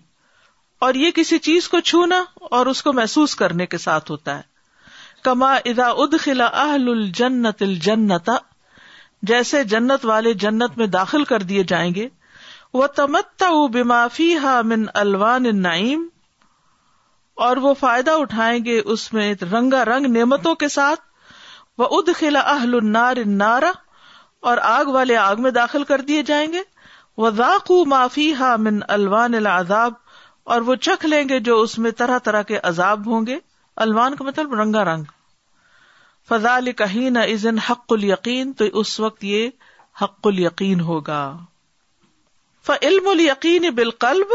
اور یہ کسی چیز کو چھونا اور اس کو محسوس کرنے کے ساتھ ہوتا ہے کما ادا اہل الجنت الجنت جیسے جنت والے جنت میں داخل کر دیے جائیں گے وہ تمتا او ہا من الوان نعیم اور وہ فائدہ اٹھائیں گے اس میں رنگا رنگ نعمتوں کے ساتھ وہ اد خلا اہل النار نارا اور آگ والے آگ میں داخل کر دیے جائیں گے وزاقو معافی ہا من الوان العذاب اور وہ چکھ لیں گے جو اس میں طرح طرح کے عذاب ہوں گے الوان کا مطلب رنگا رنگ فضا ازن حق القین تو اس وقت یہ حق القین ہوگا ف علم یقین بالقلب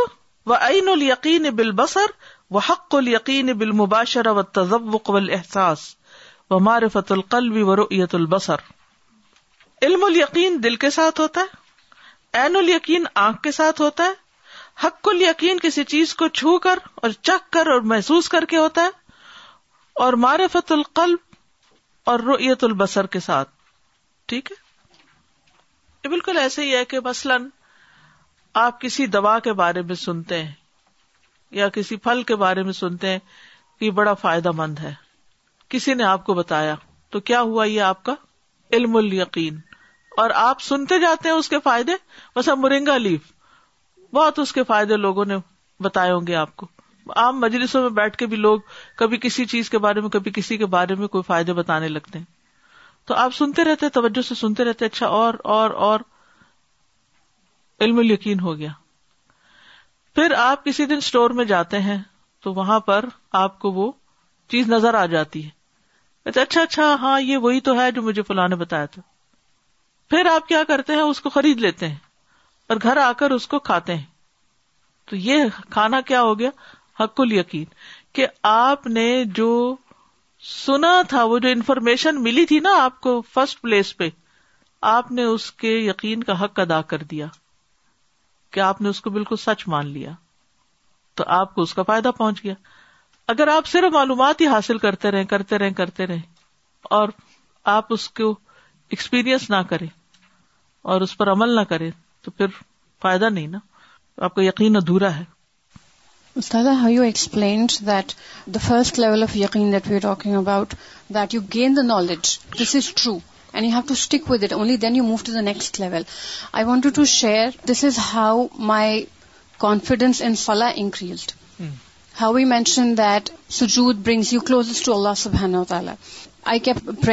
و عین القین بال بسر و حق القین مباشر و تضبق و احساس و مارفت القلب و رویت البصر علم یقین دل کے ساتھ ہوتا ہے این الیقین آنکھ کے ساتھ ہوتا ہے حق الیقین کسی چیز کو چھو کر اور چکھ کر اور محسوس کر کے ہوتا ہے اور معرفت القلب اور رویت البصر کے ساتھ ٹھیک ہے بالکل ایسے ہی ہے کہ مثلاً آپ کسی دوا کے بارے میں سنتے ہیں یا کسی پھل کے بارے میں سنتے ہیں یہ بڑا فائدہ مند ہے کسی نے آپ کو بتایا تو کیا ہوا یہ آپ کا علم الیقین اور آپ سنتے جاتے ہیں اس کے فائدے بس اب مرنگا لیف بہت اس کے فائدے لوگوں نے بتائے ہوں گے آپ کو عام مجلسوں میں بیٹھ کے بھی لوگ کبھی کسی چیز کے بارے میں کبھی کسی کے بارے میں کوئی فائدے بتانے لگتے ہیں تو آپ سنتے رہتے توجہ سے سنتے رہتے اچھا اور اور اور علم یقین ہو گیا پھر آپ کسی دن اسٹور میں جاتے ہیں تو وہاں پر آپ کو وہ چیز نظر آ جاتی ہے اچھا اچھا ہاں یہ وہی تو ہے جو مجھے فلاں نے بتایا تھا پھر آپ کیا کرتے ہیں اس کو خرید لیتے ہیں اور گھر آ کر اس کو کھاتے ہیں تو یہ کھانا کیا ہو گیا حق یقین کہ آپ نے جو سنا تھا وہ جو انفارمیشن ملی تھی نا آپ کو فرسٹ پلیس پہ آپ نے اس کے یقین کا حق ادا کر دیا کہ آپ نے اس کو بالکل سچ مان لیا تو آپ کو اس کا فائدہ پہنچ گیا اگر آپ صرف معلومات ہی حاصل کرتے رہے کرتے رہے کرتے رہے اور آپ اس کو ایکسپیرئنس نہ کرے اور اس پر عمل نہ کرے تو پھر فائدہ نہیں نا آپ کا یقین ادھورا ہے استاد how you explained that the first level of یقین that we are talking about that you gain the knowledge this is true and you have to stick with it only then you move to the next level I want to share this is how my confidence in فلا increased how we mention that سجود brings you close to اللہ سب تعالیٰ I keep پر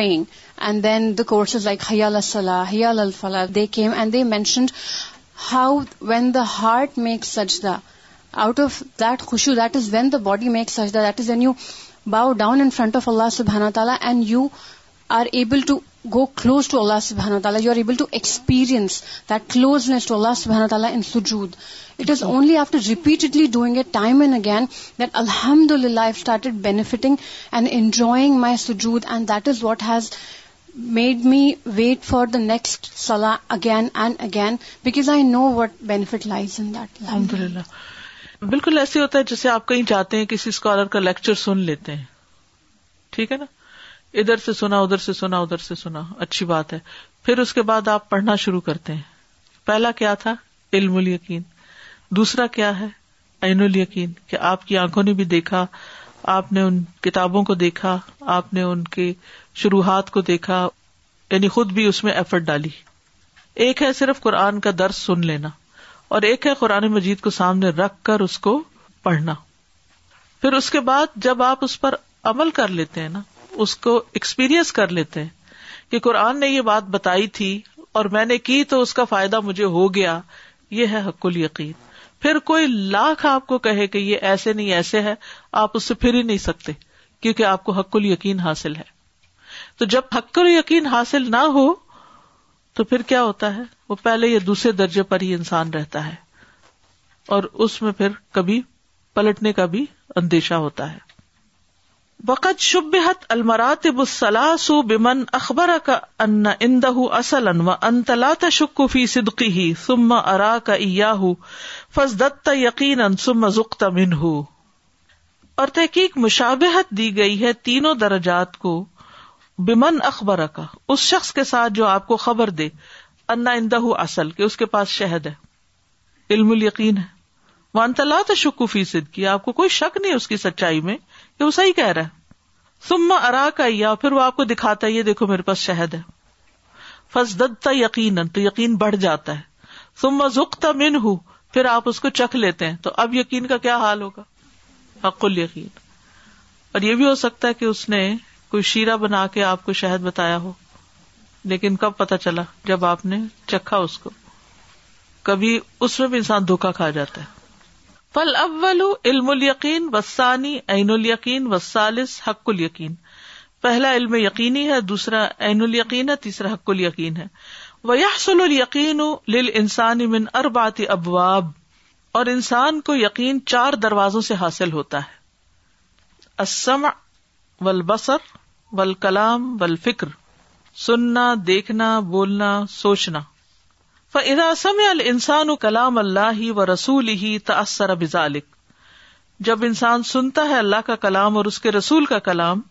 and then course courses like حیال صلاح حیال الفلاح they came and they mentioned how when the heart make such the out of that خوشو that is when the body make such the that is an you bow down in front of اللہ سبحانہ تعالیٰ and you are able to go close to اللہ سبحانہ تعالیٰ you are able to experience that closeness to اللہ سبحانہ تعالیٰ in سجود it is only after repeatedly doing it time and again that الحمد للہ I started benefiting and enjoying my سجود and that is what has made me wait for the next سلا again and again because I know what bet lies in that الحمد للہ بالکل ایسے ہوتا ہے جیسے آپ کہیں جاتے ہیں کسی اسکالر کا لیکچر سن لیتے ہیں ٹھیک ہے نا ادھر سے سنا ادھر سے سنا ادھر سے سنا اچھی بات ہے پھر اس کے بعد آپ پڑھنا شروع کرتے ہیں پہلا کیا تھا علم ال یقین دوسرا کیا ہے عین ال یقین کہ آپ کی آنکھوں نے بھی دیکھا آپ نے ان کتابوں کو دیکھا آپ نے ان کے شروحات کو دیکھا یعنی خود بھی اس میں ایفرٹ ڈالی ایک ہے صرف قرآن کا درس سن لینا اور ایک ہے قرآن مجید کو سامنے رکھ کر اس کو پڑھنا پھر اس کے بعد جب آپ اس پر عمل کر لیتے ہیں نا اس کو ایکسپیرئنس کر لیتے ہیں کہ قرآن نے یہ بات بتائی تھی اور میں نے کی تو اس کا فائدہ مجھے ہو گیا یہ ہے حق القین پھر کوئی لاکھ آپ کو کہے کہ یہ ایسے نہیں ایسے ہے آپ اس سے پھر ہی نہیں سکتے کیونکہ آپ کو حق القین حاصل ہے تو جب حق یقین حاصل نہ ہو تو پھر کیا ہوتا ہے وہ پہلے یا دوسرے درجے پر ہی انسان رہتا ہے اور اس میں پھر کبھی پلٹنے کا بھی اندیشہ ہوتا ہے وقت شبحت المرات بمن اخبر کا ان اندہ اصل ان انتلا تلا فی صدقی ہی سم ارا کا ایاہ یقین اور تحقیق مشابہت دی گئی ہے تینوں درجات کو بمن اخبر کا اس شخص کے ساتھ جو آپ کو خبر دے انا اندہ اصل اس کے پاس شہد ہے علم القین ہے وہ انتلا شکوفی صدقی آپ کو کوئی شک نہیں اس کی سچائی میں کہ وہ صحیح کہہ رہا ہے سما ارا کا یا پھر وہ آپ کو دکھاتا ہے یہ دیکھو میرے پاس شہد ہے فضدتا یقیناً تو یقین بڑھ جاتا ہے سما زخ من ہوں پھر آپ اس کو چکھ لیتے ہیں تو اب یقین کا کیا حال ہوگا حق یقین اور یہ بھی ہو سکتا ہے کہ اس نے کوئی شیرہ بنا کے آپ کو شہد بتایا ہو لیکن کب پتا چلا جب آپ نے چکھا اس کو کبھی اس میں بھی انسان دھوکا کھا جاتا ہے فل اول علم القین وسانی عین ال یقین و سالس حق القین پہلا علم یقینی ہے دوسرا عین ال یقین ہے تیسرا حق القین ہے وہ یحسل القین لل انسانی من اربات ابواب اور انسان کو یقین چار دروازوں سے حاصل ہوتا ہے اسم و البصر ولکلام و الفکر سننا دیکھنا بولنا سوچنا فضا سم السان و کلام اللہ و رسول ہی تأثر بزالک جب انسان سنتا ہے اللہ کا کلام اور اس کے رسول کا کلام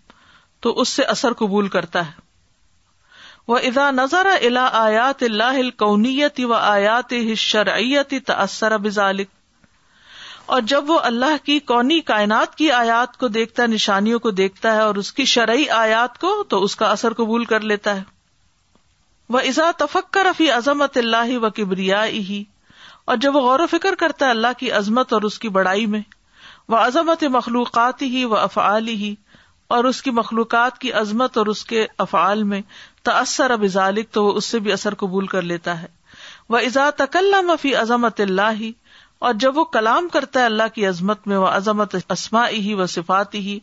تو اس سے اثر قبول کرتا ہے وہ ادا نظر الا آیات اللہ القونیت کونیتی و آیات شرعیتی تأثر بزالک اور جب وہ اللہ کی کونی کائنات کی آیات کو دیکھتا ہے نشانیوں کو دیکھتا ہے اور اس کی شرعی آیات کو تو اس کا اثر قبول کر لیتا ہے وہ ازا تفکر افی عظمت اللہ و کبریا اور جب وہ غور و فکر کرتا ہے اللہ کی عظمت اور اس کی بڑائی میں وہ عظمت مخلوقات ہی و افعال ہی اور اس کی مخلوقات کی عظمت اور اس کے افعال میں تأثر اب ذالق تو وہ اس سے بھی اثر قبول کر لیتا ہے وہ ازا مفی عظمت اللہ اور جب وہ کلام کرتا ہے اللہ کی عظمت میں وہ عظمت اسما ہی و صفات ہی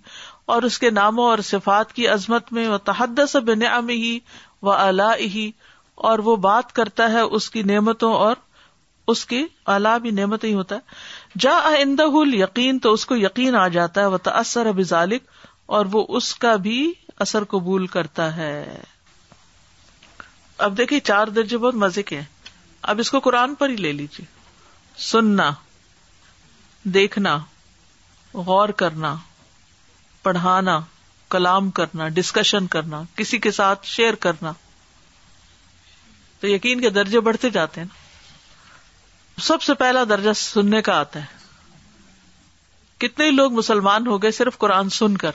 اور اس کے ناموں اور صفات کی عظمت میں وہ تحدس بن ہی و ہی اور وہ بات کرتا ہے اس کی نعمتوں اور اس کی بھی نعمت ہی ہوتا ہے جا آئندہ یقین تو اس کو یقین آ جاتا ہے وہ تأثر اب ذالک اور وہ اس کا بھی اثر قبول کرتا ہے اب دیکھیے چار درجے بہت مزے کے ہیں اب اس کو قرآن پر ہی لے لیجیے سننا دیکھنا غور کرنا پڑھانا کلام کرنا ڈسکشن کرنا کسی کے ساتھ شیئر کرنا تو یقین کے درجے بڑھتے جاتے ہیں نا سب سے پہلا درجہ سننے کا آتا ہے کتنے لوگ مسلمان ہو گئے صرف قرآن سن کر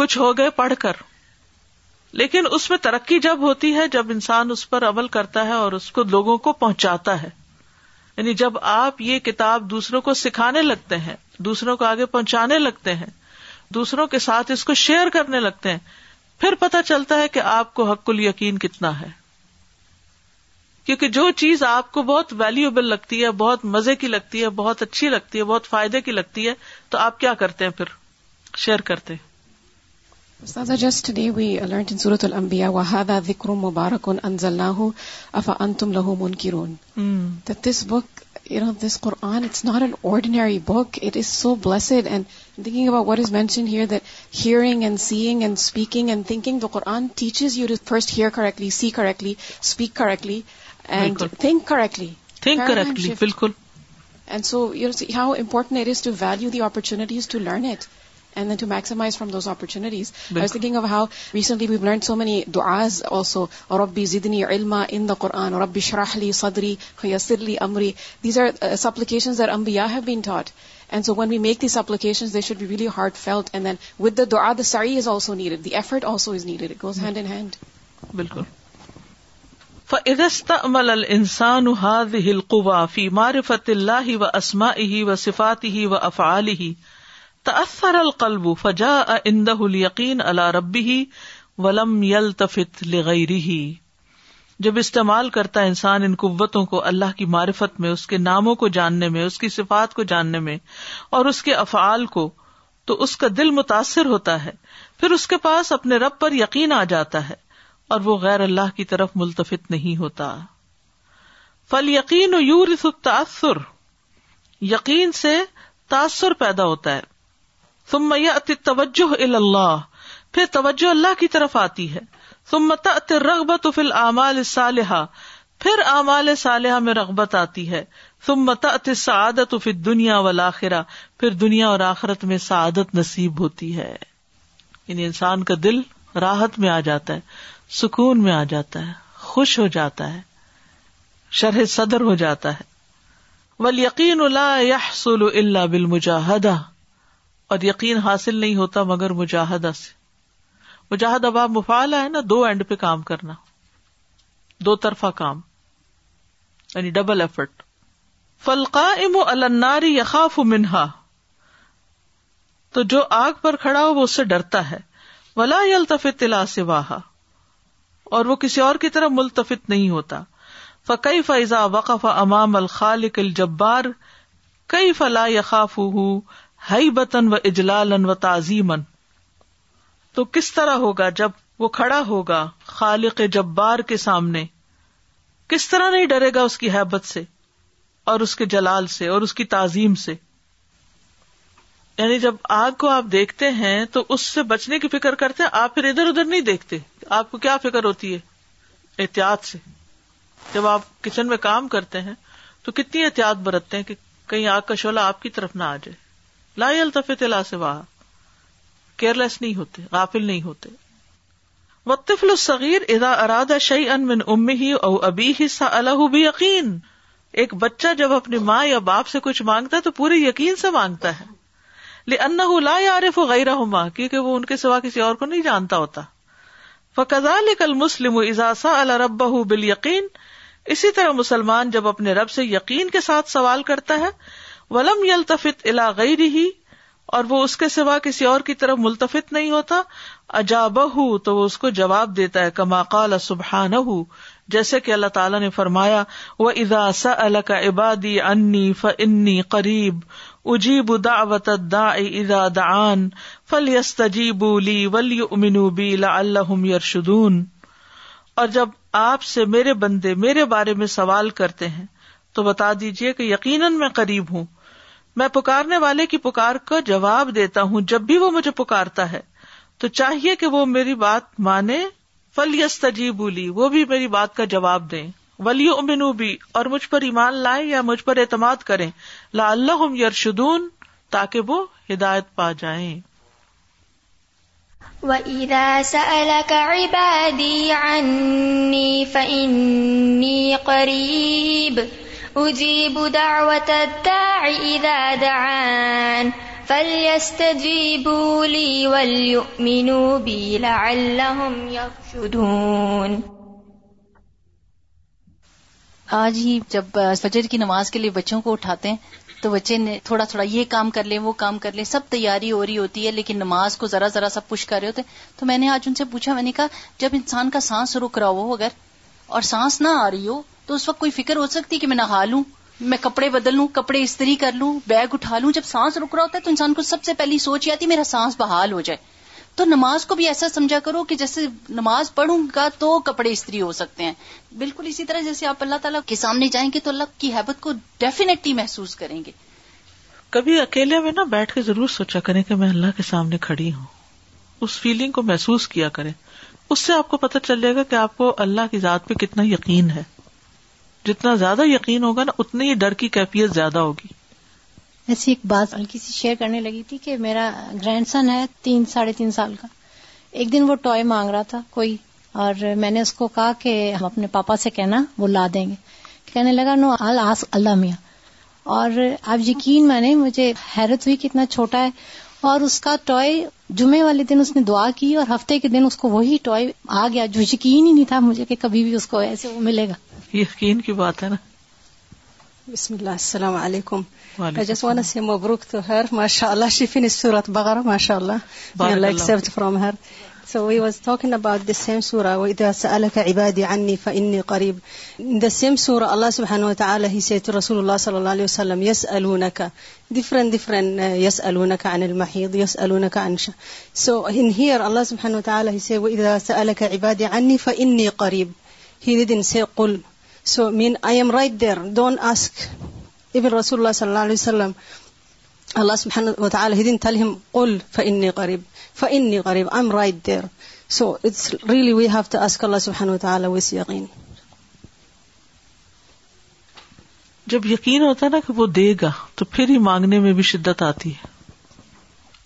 کچھ ہو گئے پڑھ کر لیکن اس میں ترقی جب ہوتی ہے جب انسان اس پر عمل کرتا ہے اور اس کو لوگوں کو پہنچاتا ہے یعنی جب آپ یہ کتاب دوسروں کو سکھانے لگتے ہیں دوسروں کو آگے پہنچانے لگتے ہیں دوسروں کے ساتھ اس کو شیئر کرنے لگتے ہیں پھر پتا چلتا ہے کہ آپ کو حق الیقین کتنا ہے کیونکہ جو چیز آپ کو بہت ویلیوبل لگتی ہے بہت مزے کی لگتی ہے بہت اچھی لگتی ہے بہت فائدے کی لگتی ہے تو آپ کیا کرتے ہیں پھر شیئر کرتے ہیں just day we alert in سورت المبیا وحادا ذکر مبارکن انزل نہ ہو افا ان تم لہو من کی رون this book this Quran it's not an ordinary book it is so blessed and ز mention hearing and seeing and speaking and thinking the Quran teachers use first hear correctly see correctly speak correctly and correctly so your important is to value the opportunities to learn it and then to maximise from this اپورچونیٹیزنگ ابا how recently عبی زدنی علم ان قرآن اور عبی شراحلی صدری خیاسلی امری these applications and so when we make this application they should be really heartfelt and then with the do or the Sai is also needed the effort also is needed it goes hand in hand بالکل فإذا عمل الإنسان هذه القوى في معرفة الله وأسمائه وصفاته وأفعاله تأثر القلب فجاء عنده اليقين على ربه ولم يلتفت لغيره جب استعمال کرتا انسان ان قوتوں کو اللہ کی معرفت میں اس کے ناموں کو جاننے میں اس کی صفات کو جاننے میں اور اس کے افعال کو تو اس کا دل متاثر ہوتا ہے پھر اس کے پاس اپنے رب پر یقین آ جاتا ہے اور وہ غیر اللہ کی طرف ملتفت نہیں ہوتا فل یقین و یور تاثر یقین سے تاثر پیدا ہوتا ہے توجہ اللہ پھر توجہ اللہ کی طرف آتی ہے سمت فل اعمال صالحہ پھر اعمال صالحہ میں رغبت آتی ہے سمت سعادت دنیا و آخرہ پھر دنیا اور آخرت میں سعادت نصیب ہوتی ہے یعنی انسان کا دل راحت میں آ جاتا ہے سکون میں آ جاتا ہے خوش ہو جاتا ہے شرح صدر ہو جاتا ہے ول یقین اللہ یا سولو اللہ بالمجاہدہ اور یقین حاصل نہیں ہوتا مگر مجاہدہ سے وہ اباب مفال ہے نا دو اینڈ پہ کام کرنا دو طرفہ کام یعنی ڈبل ایفرٹ فلقا ام الناری یخاف منہا تو جو آگ پر کھڑا ہو وہ اس سے ڈرتا ہے ولا یلتفت تلا سے اور وہ کسی اور کی طرف ملتفت نہیں ہوتا فقی فیضا وقف امام الخال جبار کئی فلا یخاف ہئی بتن و اجلال و تعظیمن تو کس طرح ہوگا جب وہ کھڑا ہوگا خالق جبار کے سامنے کس طرح نہیں ڈرے گا اس کی حیبت سے اور اس کے جلال سے اور اس کی تعظیم سے یعنی جب آگ کو آپ دیکھتے ہیں تو اس سے بچنے کی فکر کرتے ہیں آپ پھر ادھر ادھر نہیں دیکھتے آپ کو کیا فکر ہوتی ہے احتیاط سے جب آپ کچن میں کام کرتے ہیں تو کتنی احتیاط برتتے ہیں کہ کہیں آگ کا شولہ آپ کی طرف نہ آ جائے لائی الطف لا سے وہاں کیئر لیس نہیں ہوتے غافل نہیں ہوتے وطف الح بھی یقین ایک بچہ جب اپنی ماں یا باپ سے کچھ مانگتا ہے تو پورے یقین سے مانگتا ہے لا عارف ماں کیونکہ وہ ان کے سوا کسی اور کو نہیں جانتا ہوتا فقض لکل مسلم اضاسا الرب بال یقین اسی طرح مسلمان جب اپنے رب سے یقین کے ساتھ سوال کرتا ہے ولم الا غیر ہی اور وہ اس کے سوا کسی اور کی طرف ملتفت نہیں ہوتا عجاب ہوں تو وہ اس کو جواب دیتا ہے کما کال سبحان ہو جیسے کہ اللہ تعالیٰ نے فرمایا وہ ادا عبادی انی فنی قریب اجیب دا دا ادا داآ فل یس تجیب لی ولی امین بی اللہ شدون اور جب آپ سے میرے بندے میرے بارے میں سوال کرتے ہیں تو بتا دیجیے کہ یقیناً میں قریب ہوں میں پکارنے والے کی پکار کا جواب دیتا ہوں جب بھی وہ مجھے پکارتا ہے تو چاہیے کہ وہ میری بات مانے فلیس تجیب بولی وہ بھی میری بات کا جواب دے ولی بھی اور مجھ پر ایمان لائے یا مجھ پر اعتماد کرے لا اللہ شدون تاکہ وہ ہدایت پا فَإِنِّي قَرِيبٌ اجیب دعوت اذا دعان آج ہی جب فجر کی نماز کے لیے بچوں کو اٹھاتے ہیں تو بچے نے تھوڑا تھوڑا یہ کام کر لیں وہ کام کر لیں سب تیاری ہو رہی ہوتی ہے لیکن نماز کو ذرا ذرا سب پوچھ کر رہے ہوتے تو میں نے آج ان سے پوچھا میں نے کہا جب انسان کا سانس رک رہا ہو اگر اور سانس نہ آ رہی ہو تو اس وقت کوئی فکر ہو سکتی کہ میں نہا لوں میں کپڑے بدل لوں کپڑے استری کر لوں بیگ اٹھا لوں جب سانس رک رہا ہوتا ہے تو انسان کو سب سے پہلی سوچ آتی ہے میرا سانس بحال ہو جائے تو نماز کو بھی ایسا سمجھا کرو کہ جیسے نماز پڑھوں گا تو کپڑے استری ہو سکتے ہیں بالکل اسی طرح جیسے آپ اللہ تعالیٰ کے سامنے جائیں گے تو اللہ کی حیبت کو ڈیفینیٹلی محسوس کریں گے کبھی اکیلے میں نا بیٹھ کے ضرور سوچا کریں کہ میں اللہ کے سامنے کھڑی ہوں اس فیلنگ کو محسوس کیا کریں اس سے آپ کو پتہ چل جائے گا کہ آپ کو اللہ کی ذات پہ کتنا یقین ہے جتنا زیادہ یقین ہوگا نا اتنی ہی ڈر کی کیفیت زیادہ ہوگی ایسی ایک بات ہلکی سی شیئر کرنے لگی تھی کہ میرا گرینڈ سن ہے تین ساڑھے تین سال کا ایک دن وہ ٹوائے مانگ رہا تھا کوئی اور میں نے اس کو کہا کہ ہم اپنے پاپا سے کہنا وہ لا دیں گے کہنے لگا نو الس اللہ میاں اور آپ یقین میں نے مجھے حیرت ہوئی کہ اتنا چھوٹا ہے اور اس کا ٹوائے جمعے والے دن اس نے دعا کی اور ہفتے کے دن اس کو وہی ٹوائے آ گیا جو یقین ہی نہیں تھا مجھے کہ کبھی بھی اس کو ایسے وہ ملے گا یقین کی بات ہے نا بسم اللہ السلام علیکم سے مبروک ہر ماشاء اللہ شف صورت فرام ہر اباؤٹ عبادیہ قریب اللہ صُبح اللہ علیہ وسلم یس النکا ڈفرینٹ ڈفرینٹ یس النکا ان المحید یس الکا انشا سو ہیر اللہ صبح کا He didn't say, قریب رسم اللہ فن قریب فن قریب سو اٹس with یقین جب یقین ہوتا ہے نا کہ وہ دے گا تو پھر ہی مانگنے میں بھی شدت آتی ہے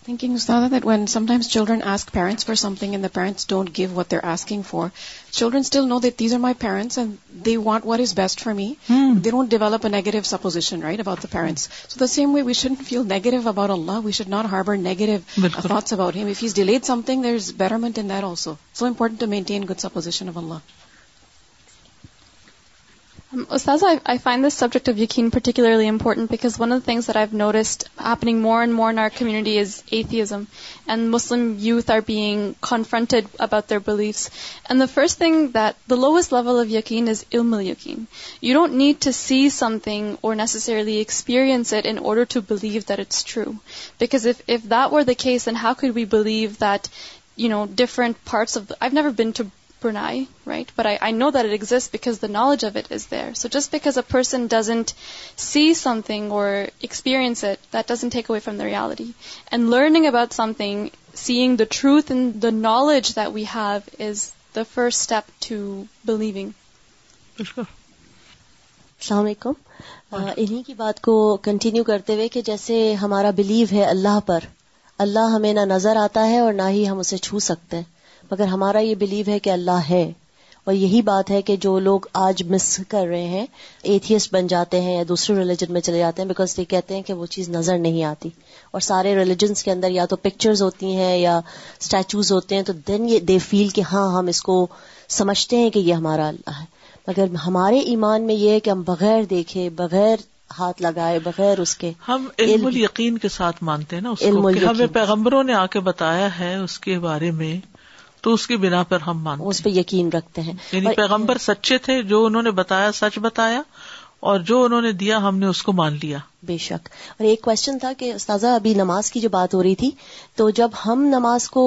Thinking, Ustada, that when sometimes children ask parents for something and the parents don't give what they're asking for, children still know that these are my parents and they want what is best for me. Hmm. They don't develop a negative supposition, right, about the parents. So the same way, we shouldn't feel negative about Allah. We should not harbor negative uh, thoughts about Him. If He's delayed something, there's betterment in that also. So important to maintain good supposition of Allah. ز I find this subject of yaqeen particularly important because one of the things are I noticed happening more and more our community is atheism and Muslim youth are being confronted about their beliefs and the first thing that's level of yaqeen is ilm yaqeen you know need to see something or necessarily experience in order to believe that it's through because or Das and how Q we believe that different parts of never been to Brunei, right? But I, I know that it exists because the knowledge of it is there. So just because a person doesn't see something or experience it, that doesn't take away from the reality. And learning about something, seeing the truth and the knowledge that we have is the first step to believing. السلام علیکم انہی کی بات کو continue کرتے ہوئے کہ جیسے ہمارا بلیو ہے اللہ پر اللہ ہمیں نہ نظر آتا ہے اور نہ ہی ہم اسے چھو سکتے ہیں مگر ہمارا یہ بلیو ہے کہ اللہ ہے اور یہی بات ہے کہ جو لوگ آج مس کر رہے ہیں ایتھیسٹ بن جاتے ہیں یا دوسرے ریلیجن میں چلے جاتے ہیں بیکاز یہ کہتے ہیں کہ وہ چیز نظر نہیں آتی اور سارے ریلیجنس کے اندر یا تو پکچرز ہوتی ہیں یا اسٹیچوز ہوتے ہیں تو دین یہ دے فیل کہ ہاں ہم اس کو سمجھتے ہیں کہ یہ ہمارا اللہ ہے مگر ہمارے ایمان میں یہ ہے کہ ہم بغیر دیکھے بغیر ہاتھ لگائے بغیر اس کے ہم علم الیقین یقین کے ساتھ مانتے ہیں نا اس علم ہمیں پیغمبروں نے آ کے بتایا ہے اس کے بارے میں تو اس کی بنا پر ہم مانتے اس پہ یقین رکھتے ہیں یعنی پیغمبر سچے تھے جو انہوں نے بتایا سچ بتایا اور جو انہوں نے دیا ہم نے اس کو مان لیا بے شک اور ایک کوشچن تھا کہ استاذہ ابھی نماز کی جو بات ہو رہی تھی تو جب ہم نماز کو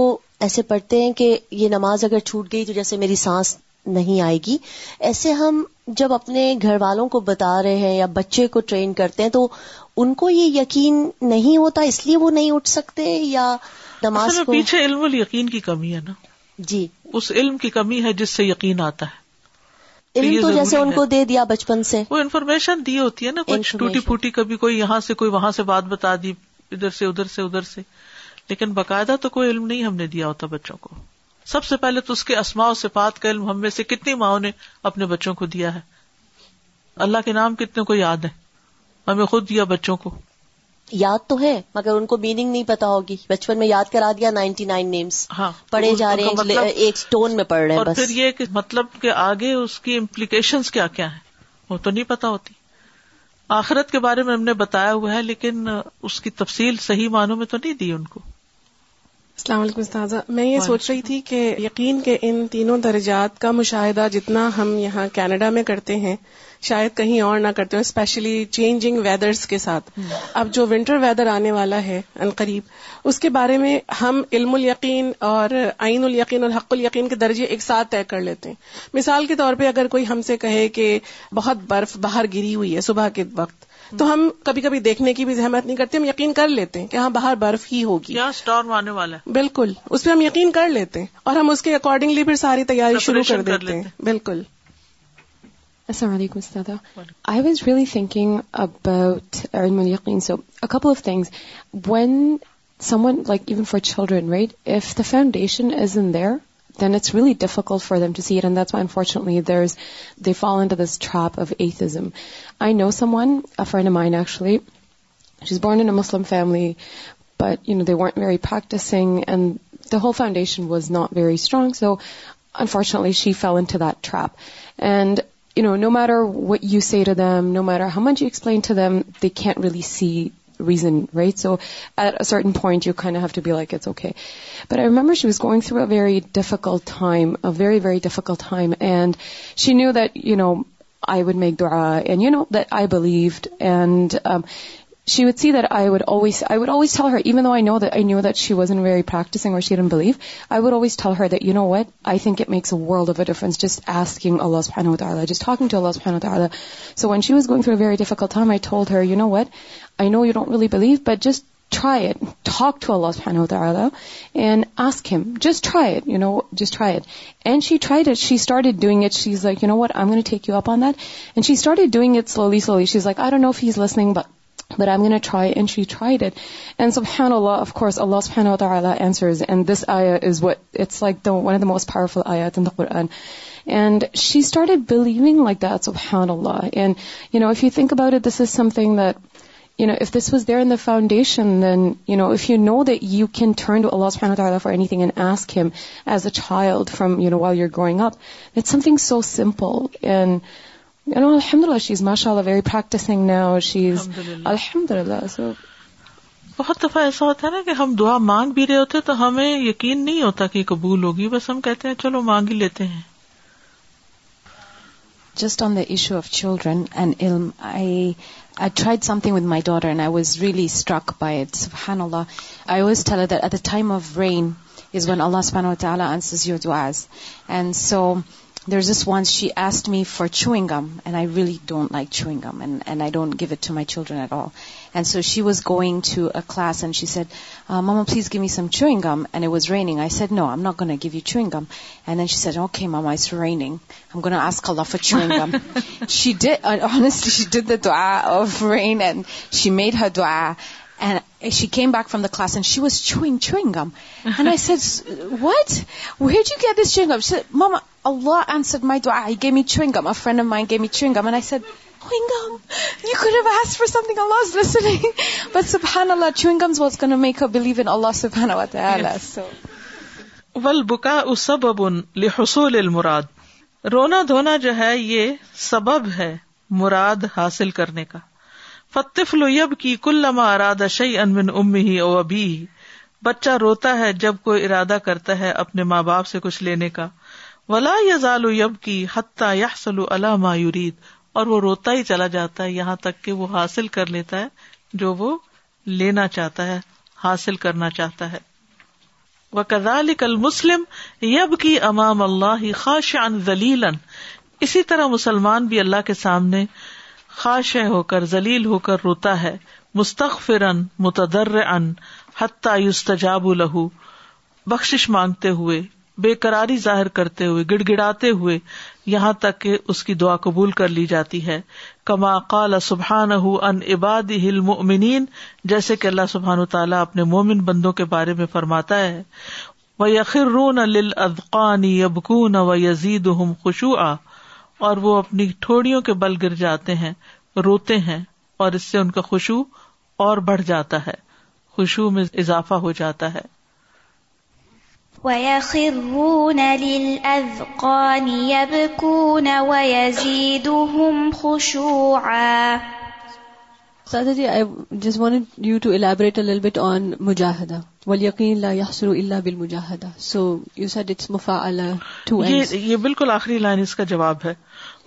ایسے پڑھتے ہیں کہ یہ نماز اگر چھوٹ گئی تو جیسے میری سانس نہیں آئے گی ایسے ہم جب اپنے گھر والوں کو بتا رہے ہیں یا بچے کو ٹرین کرتے ہیں تو ان کو یہ یقین نہیں ہوتا اس لیے وہ نہیں اٹھ سکتے یا نماز کو پیچھے علم یقین کی کمی ہے نا جی اس علم کی کمی ہے جس سے یقین آتا ہے علم تو جیسے ان کو دے دیا بچپن سے وہ انفارمیشن دی ہوتی ہے نا کچھ ٹوٹی پھوٹی کبھی کوئی یہاں سے کوئی وہاں سے بات بتا دی ادھر سے ادھر سے ادھر سے لیکن باقاعدہ تو کوئی علم نہیں ہم نے دیا ہوتا بچوں کو سب سے پہلے تو اس کے اسماء و صفات کا علم ہم میں سے کتنی ماؤں نے اپنے بچوں کو دیا ہے اللہ کے نام کتنے کو یاد ہے ہمیں خود دیا بچوں کو یاد تو ہے مگر ان کو میننگ نہیں پتا ہوگی بچپن میں یاد کرا دیا نائنٹی نائن نیمس ہاں، پڑھے جا رہے ہیں مطلب ایک میں پڑھ رہے ہیں پھر یہ مطلب کہ آگے اس کی امپلیکیشن کیا کیا ہیں وہ تو نہیں پتا ہوتی آخرت کے بارے میں ہم نے بتایا ہوا ہے لیکن اس کی تفصیل صحیح معنوں میں تو نہیں دی ان کو السلام علیکم استاذہ میں یہ سوچ رہی تھی کہ یقین کے ان تینوں درجات کا مشاہدہ جتنا ہم یہاں کینیڈا میں کرتے ہیں شاید کہیں اور نہ کرتے اسپیشلی چینجنگ ویدرس کے ساتھ اب جو ونٹر ویدر آنے والا ہے عنقریب اس کے بارے میں ہم علم ال یقین اور آئین الیقین اور حق الیقین کے درجے ایک ساتھ طے کر لیتے ہیں مثال کے طور پہ اگر کوئی ہم سے کہے کہ بہت برف باہر گری ہوئی ہے صبح کے وقت تو ہم کبھی کبھی دیکھنے کی بھی زحمت نہیں کرتے ہم یقین کر لیتے ہیں کہ ہاں باہر برف ہی ہوگی آنے والا بالکل اس پہ ہم یقین کر لیتے ہیں اور ہم اس کے اکارڈنگلی پھر ساری تیاری شروع کر دیتے ہیں بالکل Assalamu alaikum, Ustadha. I was really thinking about ilmul yaqeen. So, a couple of things. When someone, like even for children, right? If the foundation isn't there, then it's really difficult for them to see it, and that's why, unfortunately, they fall into this trap of atheism. I know someone, a friend of mine, actually. She's born in a Muslim family, but they weren't very practicing, and the whole foundation was not very strong. So, unfortunately, she fell into that trap. And you know, no matter what you say to them, no matter how much you explain to them, they can't really see reason, right? So at a certain point, you kind of have to be like, it's okay. But I remember she was going through a very difficult time, a very, very difficult time. And she knew that, you know, I would make dua and, you know, that I believed. And um, she would see that I would always tell her, even though I knew that she wasn't very practicing or she didn't believe, I would always tell her that, you know what, I think it makes a world of a difference just asking Allah subhanahu wa ta'ala, just talking to Allah subhanahu wa ta'ala. So when she was going through a very difficult time, I told her, you know what, I know you don't really believe, but just try it. Talk to Allah subhanahu wa ta'ala and ask Him. Just try it, just try it. And she tried it. She started doing it. She's like, you know what, I'm going to take you up on that. And she started doing it slowly. She's like, I don't know if He's listening, but but I'm again try and she try that and سب حین اللہ of course اللہ تعالیٰ answer is and this آیاز it's like the one of the most powerful آیا in and she start believing like that scene Allah and you know if you think about this is something though if this was then the foundation then you know if you know though can turn do اللہ فہم و تعالیٰ for anything N ایسکم as a child from you know all your going up something so simple and And alhamdulillah, she's mashallah very practicing now. She's alhamdulillah. So بہت دفعہ ایسا ہوتا ہے نا کہ ہم دعا مانگ بھی رہے ہوتے تو ہمیں یقین نہیں ہوتا کہ قبول ہوگی بس ہم کہتے ہیں چلو مانگ ہی لیتے ہیں just on the issue of children and ilm I tried something with my daughter and I was really struck by it سبحان اللہ I was told that at the time of rain is one اللہ سبحان تعالیٰ answers your دعاز and سو دیر جس once she as me for chewing gum and I well don't like چھو gum I don't give it to my children so she was going to us and she said mama please give me some چو ایگنگم give you چو ایگم okay مما رینگ ہم and she came back from the class and she was chewing chewing gum. And I said, What? Where'd you get this chewing gum? She said, Mama, Allah answered my dua. He gave me chewing gum. A friend of mine gave me chewing gum. And I said, Chewing gum? You could have asked for something. Allah's listening. but subhanAllah, chewing gum's what's going to make her believe in Allah subhanahu wa ta'ala. Yes. So. والبکاء سبب لحصول المراد رونا دھونا جو ہے یہ سبب ہے مراد حاصل کرنے کا لو یب کی کُ الما ارادہ شعی ان ابھی بچہ روتا ہے جب کوئی ارادہ کرتا ہے اپنے ماں باپ سے کچھ لینے کا ولا یب کی یا سلو اور وہ روتا ہی چلا جاتا ہے یہاں تک کہ وہ حاصل کر لیتا ہے جو وہ لینا چاہتا ہے حاصل کرنا چاہتا ہے وہ کزال کل مسلم یب کی امام اللہ خاش ان اسی طرح مسلمان بھی اللہ کے سامنے خواش ہو کر ذلیل ہو کر روتا ہے مستقفر ان متدر ان حتیجاب لہو بخش مانگتے ہوئے بے قراری ظاہر کرتے ہوئے گڑ گڑاتے ہوئے یہاں تک کہ اس کی دعا قبول کر لی جاتی ہے کما قال سبحان ان عباد ہل مومنین جیسے کہ اللہ سبحان تعالیٰ اپنے مومن بندوں کے بارے میں فرماتا ہے وہ یخر رو لل ادقانی بکو نہ یزید ہم خوشو آ اور وہ اپنی ٹھوڑیوں کے بل گر جاتے ہیں روتے ہیں اور اس سے ان کا خوشبو اور بڑھ جاتا ہے خوشبو میں اضافہ ہو جاتا ہے سادہ جی you to elaborate a little bit on مجاہدہ یہ بالکل آخری لائن اس کا جواب ہے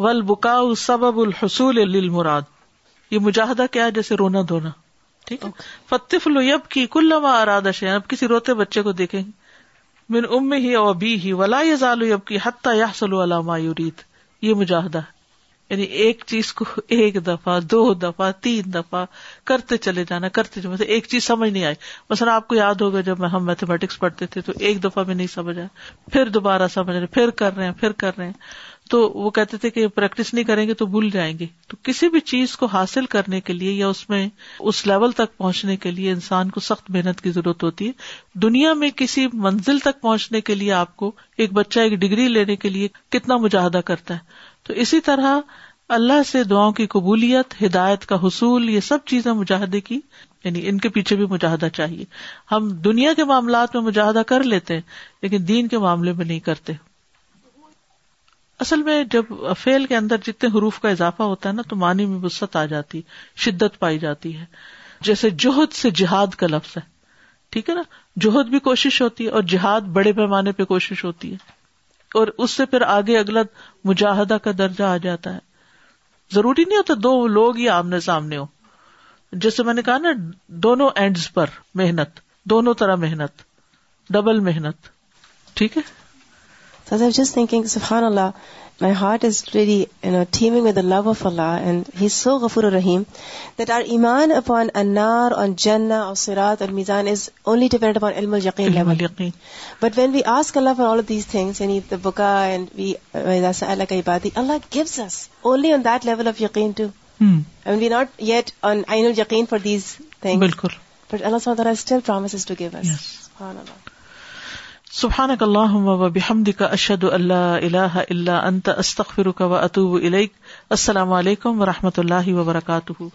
ول بکا سبب الحصول مراد یہ مجاہدہ کیا ہے جیسے رونا دھونا ٹھیک ہے فتف الب کی کل کسی روتے بچے کو دیکھیں گے ام ہی او بی ہی ولا یب کی حتہ یا مجاہدہ یعنی ایک چیز کو ایک دفعہ دو دفعہ تین دفعہ کرتے چلے جانا کرتے مطلب ایک چیز سمجھ نہیں آئی مثلا آپ کو یاد ہوگا جب ہم میتھمیٹکس پڑھتے تھے تو ایک دفعہ میں نہیں سمجھ آیا پھر دوبارہ سمجھ رہے پھر کر رہے ہیں پھر کر رہے ہیں تو وہ کہتے تھے کہ پریکٹس نہیں کریں گے تو بھول جائیں گے تو کسی بھی چیز کو حاصل کرنے کے لیے یا اس میں اس لیول تک پہنچنے کے لیے انسان کو سخت محنت کی ضرورت ہوتی ہے دنیا میں کسی منزل تک پہنچنے کے لیے آپ کو ایک بچہ ایک ڈگری لینے کے لیے کتنا مجاہدہ کرتا ہے تو اسی طرح اللہ سے دعاؤں کی قبولیت ہدایت کا حصول یہ سب چیزیں مجاہدے کی یعنی ان کے پیچھے بھی مجاہدہ چاہیے ہم دنیا کے معاملات میں مجاہدہ کر لیتے ہیں لیکن دین کے معاملے میں نہیں کرتے اصل میں جب فیل کے اندر جتنے حروف کا اضافہ ہوتا ہے نا تو معنی میں وسط آ جاتی شدت پائی جاتی ہے جیسے جوہد سے جہاد کا لفظ ہے ٹھیک ہے نا جوہد بھی کوشش ہوتی ہے اور جہاد بڑے پیمانے پہ کوشش ہوتی ہے اور اس سے پھر آگے اگلا مجاہدہ کا درجہ آ جاتا ہے ضروری نہیں ہوتا دو لوگ ہی آمنے سامنے ہو جیسے میں نے کہا نا دونوں اینڈز پر محنت دونوں طرح محنت ڈبل محنت ٹھیک ہے لو آف اللہ غفور الرحیم دیٹ آر ایمان upon honoured but when we ask اللہ فارس ویسے سبحان اللہ و بحمد اشد اللہ اللہ اللہ انت استخر و اطوب السلام علیکم و رحمۃ اللہ وبرکاتہ